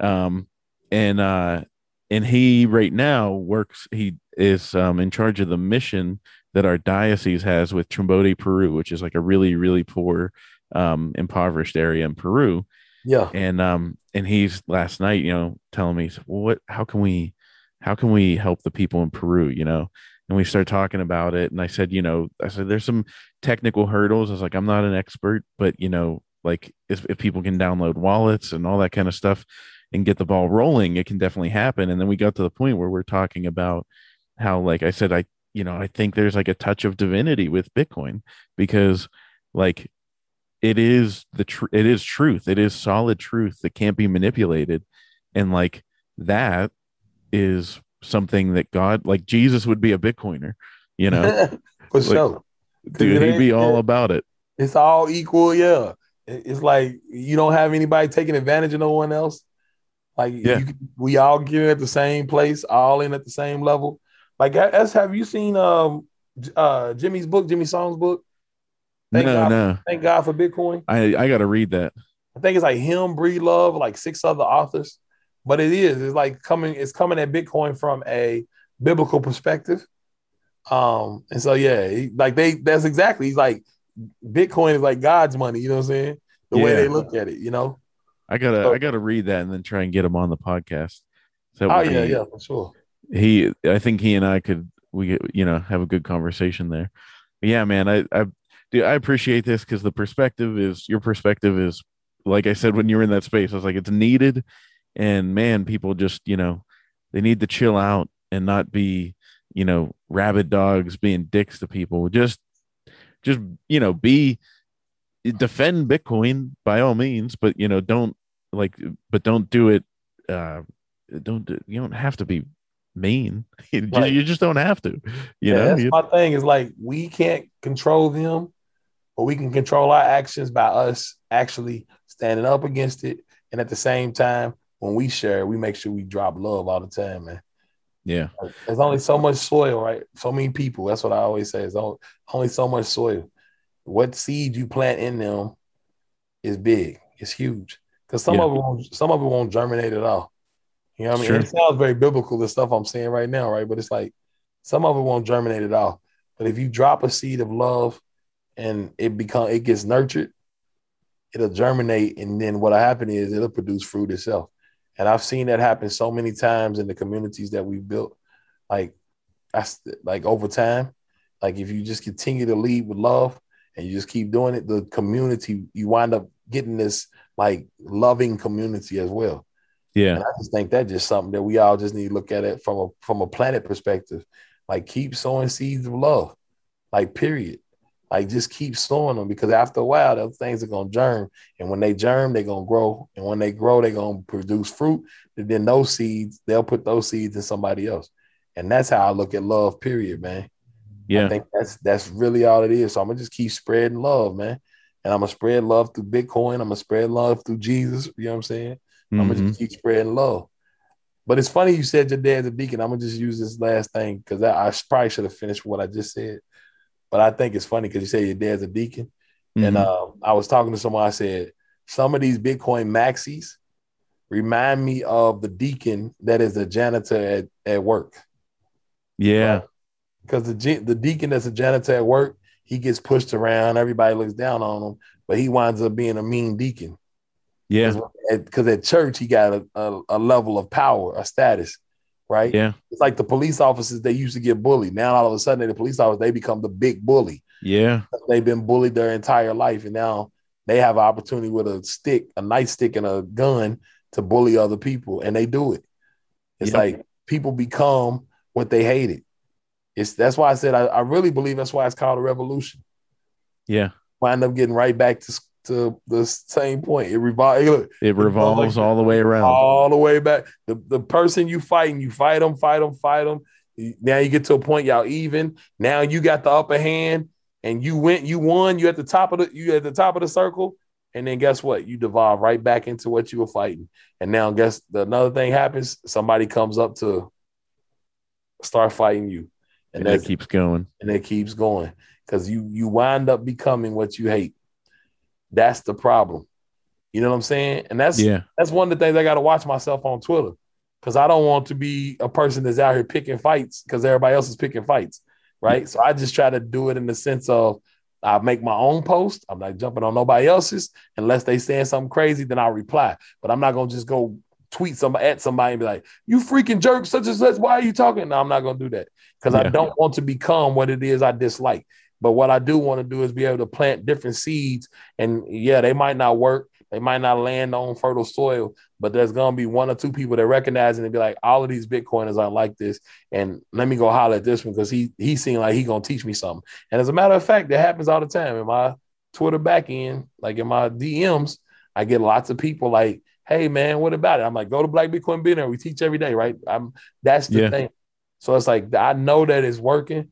Um, and, uh, and he right now works, he is um, in charge of the mission that our diocese has with Chimbote, Peru, which is like a really, really poor, um, impoverished area in Peru. Yeah. And, um, and he's last night, you know, telling me, well, what, how can we, how can we help the people in Peru, you know? And we started talking about it. And I said, you know, I said, there's some technical hurdles. I was like, I'm not an expert, but, you know, like if, if people can download wallets and all that kind of stuff and get the ball rolling, it can definitely happen. And then we got to the point where we're talking about how, like I said, I, you know, I think there's like a touch of divinity with Bitcoin because, like, it is the tr- it is truth. It is solid truth that can't be manipulated, and like that is something that God, like Jesus, would be a Bitcoiner. You know, [LAUGHS] For Like, sure. dude, he'd be all about it. It's all equal, yeah. It's like you don't have anybody taking advantage of no one else. Like Yeah. you, we all get at the same place, all in at the same level. Like as have you seen um uh Jimmy's book, Jimmy Song's book? Thank no, God, no, Thank God for Bitcoin. I I got to read that. I think it's like him, Breedlove, like six other authors. But it is, it's like coming, it's coming at Bitcoin from a biblical perspective. Um, and so yeah, he- like they that's exactly he's like Bitcoin is like God's money, you know what I'm saying? The way they look at it, you know. I gotta So- I gotta read that and then try and get him on the podcast. So Oh yeah, yeah, for sure. he I think he and I could we you know have a good conversation there. But yeah, man, I I dude, I appreciate this because the perspective is your perspective is like I said when you were in that space. I was like, it's needed, and man, people just you know they need to chill out and not be you know rabid dogs being dicks to people. Just just you know be defend Bitcoin by all means, but you know don't like but don't do it. Uh, don't you don't have to be mean. [LAUGHS] You, Right. you just don't have to. You yeah, know. that's You- my thing. Is like we can't control them, but we can control our actions by us actually standing up against it. And at the same time, when we share, we make sure we drop love all the time, man. yeah. There's only so much soil, right? So many people. That's what I always say. It's only, so much soil. What seed you plant in them is big. It's huge. Because some Yeah. of it won't, some of it won't germinate at all. You know what I mean? Sure. It sounds very biblical, the stuff I'm saying right now, right? But it's like some of it won't germinate at all. But if you drop a seed of love and it become it gets nurtured, it'll germinate, and then what'll happen is it'll produce fruit itself. And I've seen that happen so many times in the communities that we've built. Like that's like over time. Like if you just continue to lead with love and you just keep doing it, the community, you wind up getting this like loving community as well. Yeah. And I just think that's just something that we all just need to look at it from a from a planet perspective. Like keep sowing seeds of love. Like period. Like just keep sowing them because after a while those things are gonna germ. And when they germ, they're gonna grow. And when they grow, they're gonna produce fruit. And then those seeds, they'll put those seeds in somebody else. And that's how I look at love, period, man. Yeah, I think that's that's really all it is. So I'm gonna just keep spreading love, man. And I'm gonna spread love through Bitcoin. I'm gonna spread love through Jesus. You know what I'm saying? I'm gonna just mm-hmm. keep spreading love. But it's funny you said your dad's a deacon. I'm gonna just use this last thing because I, I probably should have finished what I just said. But I think it's funny because you say your dad's a deacon, and Mhm. uh, I was talking to someone. I said some of these Bitcoin maxis remind me of the deacon that is a janitor at, at work. yeah. Because the the deacon that's a janitor at work, he gets pushed around. Everybody looks down on him, but he winds up being a mean deacon. Yeah. because at church he got a, a, a level of power, a status, right? Yeah. It's like the police officers they used to get bullied. Now all of a sudden the police officers they become the big bully. Yeah. They've been bullied their entire life, and now they have an opportunity with a stick, a nightstick, and a gun to bully other people, and they do it. It's Yep. like people become what they hated. It's that's why I said I, I really believe that's why it's called a revolution. Yeah. Wind up getting right back to to the same point. It revolves. It revolves all the way around. all the way back. The the person you fighting, you fight them, fight them, fight them. Now you get to a point y'all even. Now you got the upper hand, and you went, you won. You at the top of the you at the top of the circle, and then guess what? You devolve right back into what you were fighting. And now guess the, another thing happens. Somebody comes up to start fighting you, and And that keeps going. and it keeps going because you you wind up becoming what you hate. That's the problem. You know what I'm saying? And that's Yeah. that's one of the things I got to watch myself on Twitter because I don't want to be a person that's out here picking fights because everybody else is picking fights, right? So I just try to do it in the sense of I make my own post. I'm not jumping on nobody else's unless they saying something crazy, then I'll reply. But I'm not gonna just go tweet somebody at somebody and be like, "You freaking jerk, such and such. Why are you talking?" No, I'm not gonna do that because I don't want to become what it is I dislike. But what I do want to do is be able to plant different seeds, and yeah, they might not work. They might not land on fertile soil, but there's gonna be one or two people that recognize it and be like, all of these Bitcoiners are like this, and let me go holler at this one because he he seemed like he gonna teach me something. And as a matter of fact, that happens all the time in my Twitter back end, like in my DMs. I get lots of people like, "Hey man, what about it?" I'm like, "Go to Black Bitcoin Billionaire. We teach every day, right?" I'm that's the Yeah. thing. So it's like I know that it's working,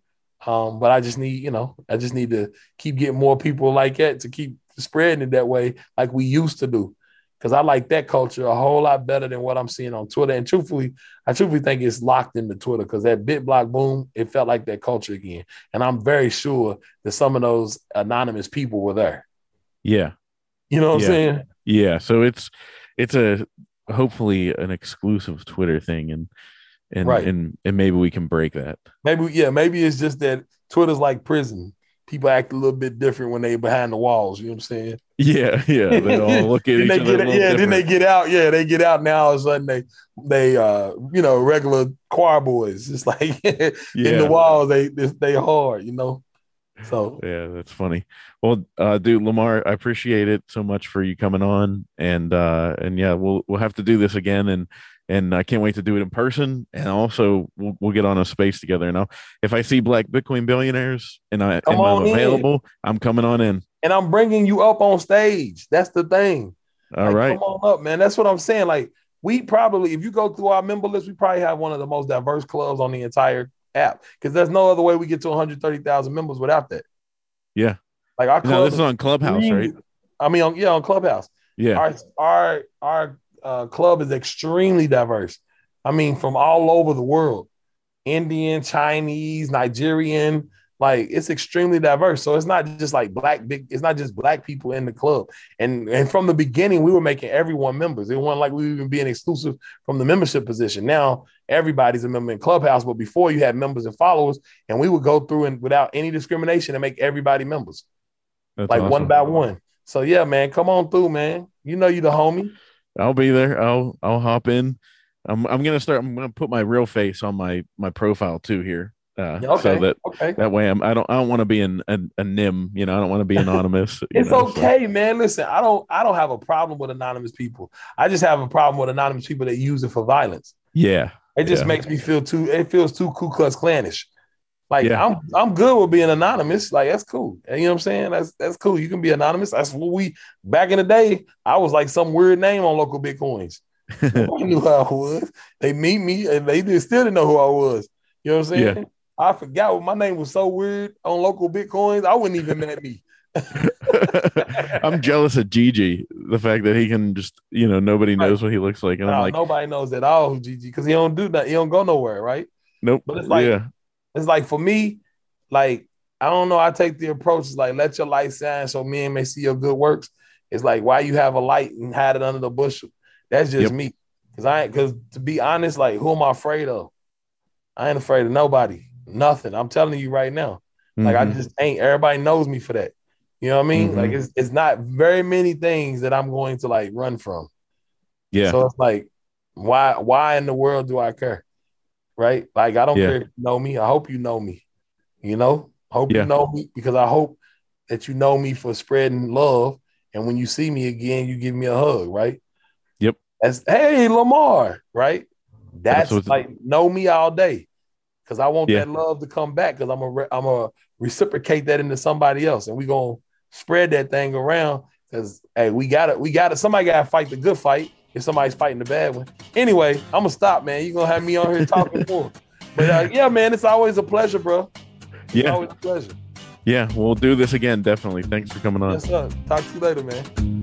um, but I just need, you know, I just need to keep getting more people like that to keep spreading it that way, like we used to do. Because I like that culture a whole lot better than what I'm seeing on Twitter. And truthfully, I truthfully think it's locked into Twitter because that BitBlockBoom, it felt like that culture again. And I'm very sure that some of those anonymous people were there. Yeah. You know what Yeah. I'm saying? Yeah. So it's it's a hopefully an exclusive Twitter thing and and Right. and and maybe we can break that. Maybe, yeah, maybe it's just that Twitter's like prison. People act a little bit different when they behind the walls. You know what I'm saying? Yeah, [LAUGHS] yeah. They [LAUGHS] all look at each they other. get a little yeah, then they get out. Yeah, they get out now. All of a sudden they they uh you know regular choir boys. It's like [LAUGHS] in Yeah. the walls they they, they hard. You know. So yeah, that's funny. Well, uh, dude, Lamar, I appreciate it so much for you coming on, and uh, and yeah, we'll we'll have to do this again, and and I can't wait to do it in person, and also we'll, we'll get on a space together. Now, if I see Black Bitcoin billionaires and I, and in. available, I'm coming on in. and I'm bringing you up on stage. That's the thing. All Like, right, Come on up, man. That's what I'm saying. Like, we probably, if you go through our member list, we probably have one of the most diverse clubs on the entire app because there's no other way we get to 130,000 members without that. Yeah. Like, our club. this is on Clubhouse, right? I mean, on, yeah, on Clubhouse. Yeah, Our, our, our uh, club is extremely diverse. I mean, from all over the world Indian, Chinese, Nigerian. Like it's extremely diverse. So it's not just like black big, it's not just black people in the club. And and from the beginning, we were making everyone members. It wasn't like we were even being exclusive from the membership position. Now everybody's a member in Clubhouse, but before you had members and followers, and we would go through and without any discrimination and make everybody members, that's like awesome. one by one. So yeah, man, come on through, man. You know you the homie. I'll be there. I'll I'll hop in. I'm I'm gonna start. I'm gonna put my real face on my my profile too here, uh, okay. so that okay. that way I'm I don't I don't want to be an, an a nim. You know, I don't want to be anonymous. [LAUGHS] It's know, so- okay, man. Listen, I don't I don't have a problem with anonymous people. I just have a problem with anonymous people that use it for violence. yeah, It just Yeah. makes me feel too it feels too Ku Klux Klanish. Like Yeah. I'm I'm good with being anonymous. Like that's cool. You know what I'm saying? That's that's cool. You can be anonymous. That's what we back in the day. I was like some weird name on LocalBitcoins. [LAUGHS] Nobody knew who I was. They meet me and they did, still didn't know who I was. You know what I'm saying? Yeah. I forgot what my name was so weird on LocalBitcoins. I wouldn't even met me. [LAUGHS] I'm jealous of Gigi. The fact that he can just you know nobody knows what he looks like, and I'm like, nobody knows at all Gigi because he don't do that. He don't go nowhere, right? nope. but it's like- yeah, It's like for me, like I don't know. I take the approach is like let your light shine so men may see your good works. It's like why you have a light and hide it under the bushel. That's just Yep. me. Cause I because to be honest, like who am I afraid of? I ain't afraid of nobody. Nothing. I'm telling you right now. Like I Mhm. just ain't. Everybody knows me for that. You know what I mean? Mhm. Like it's it's not very many things that I'm going to like run from. yeah, So it's like, why why in the world do I care? Right? Like I don't Yeah. care if you know me. I hope you know me. You know? Hope Yeah. you know me because I hope that you know me for spreading love. And when you see me again, you give me a hug, right? Yep. That's hey Lamar, right? That's, That's like know me all day. Cause I want Yeah. that love to come back because I'm a re- I'm a reciprocate that into somebody else. And we gonna spread that thing around because hey, we got it, we got it. Somebody gotta fight the good fight if somebody's fighting the bad one. Anyway, I'm gonna stop, man. You're gonna have me on here talking more. But uh, [LAUGHS] yeah, man, it's always a pleasure, bro. It's yeah, always a pleasure. yeah. We'll do this again, definitely. Thanks for coming on. Yes, sir. Talk to you later, man.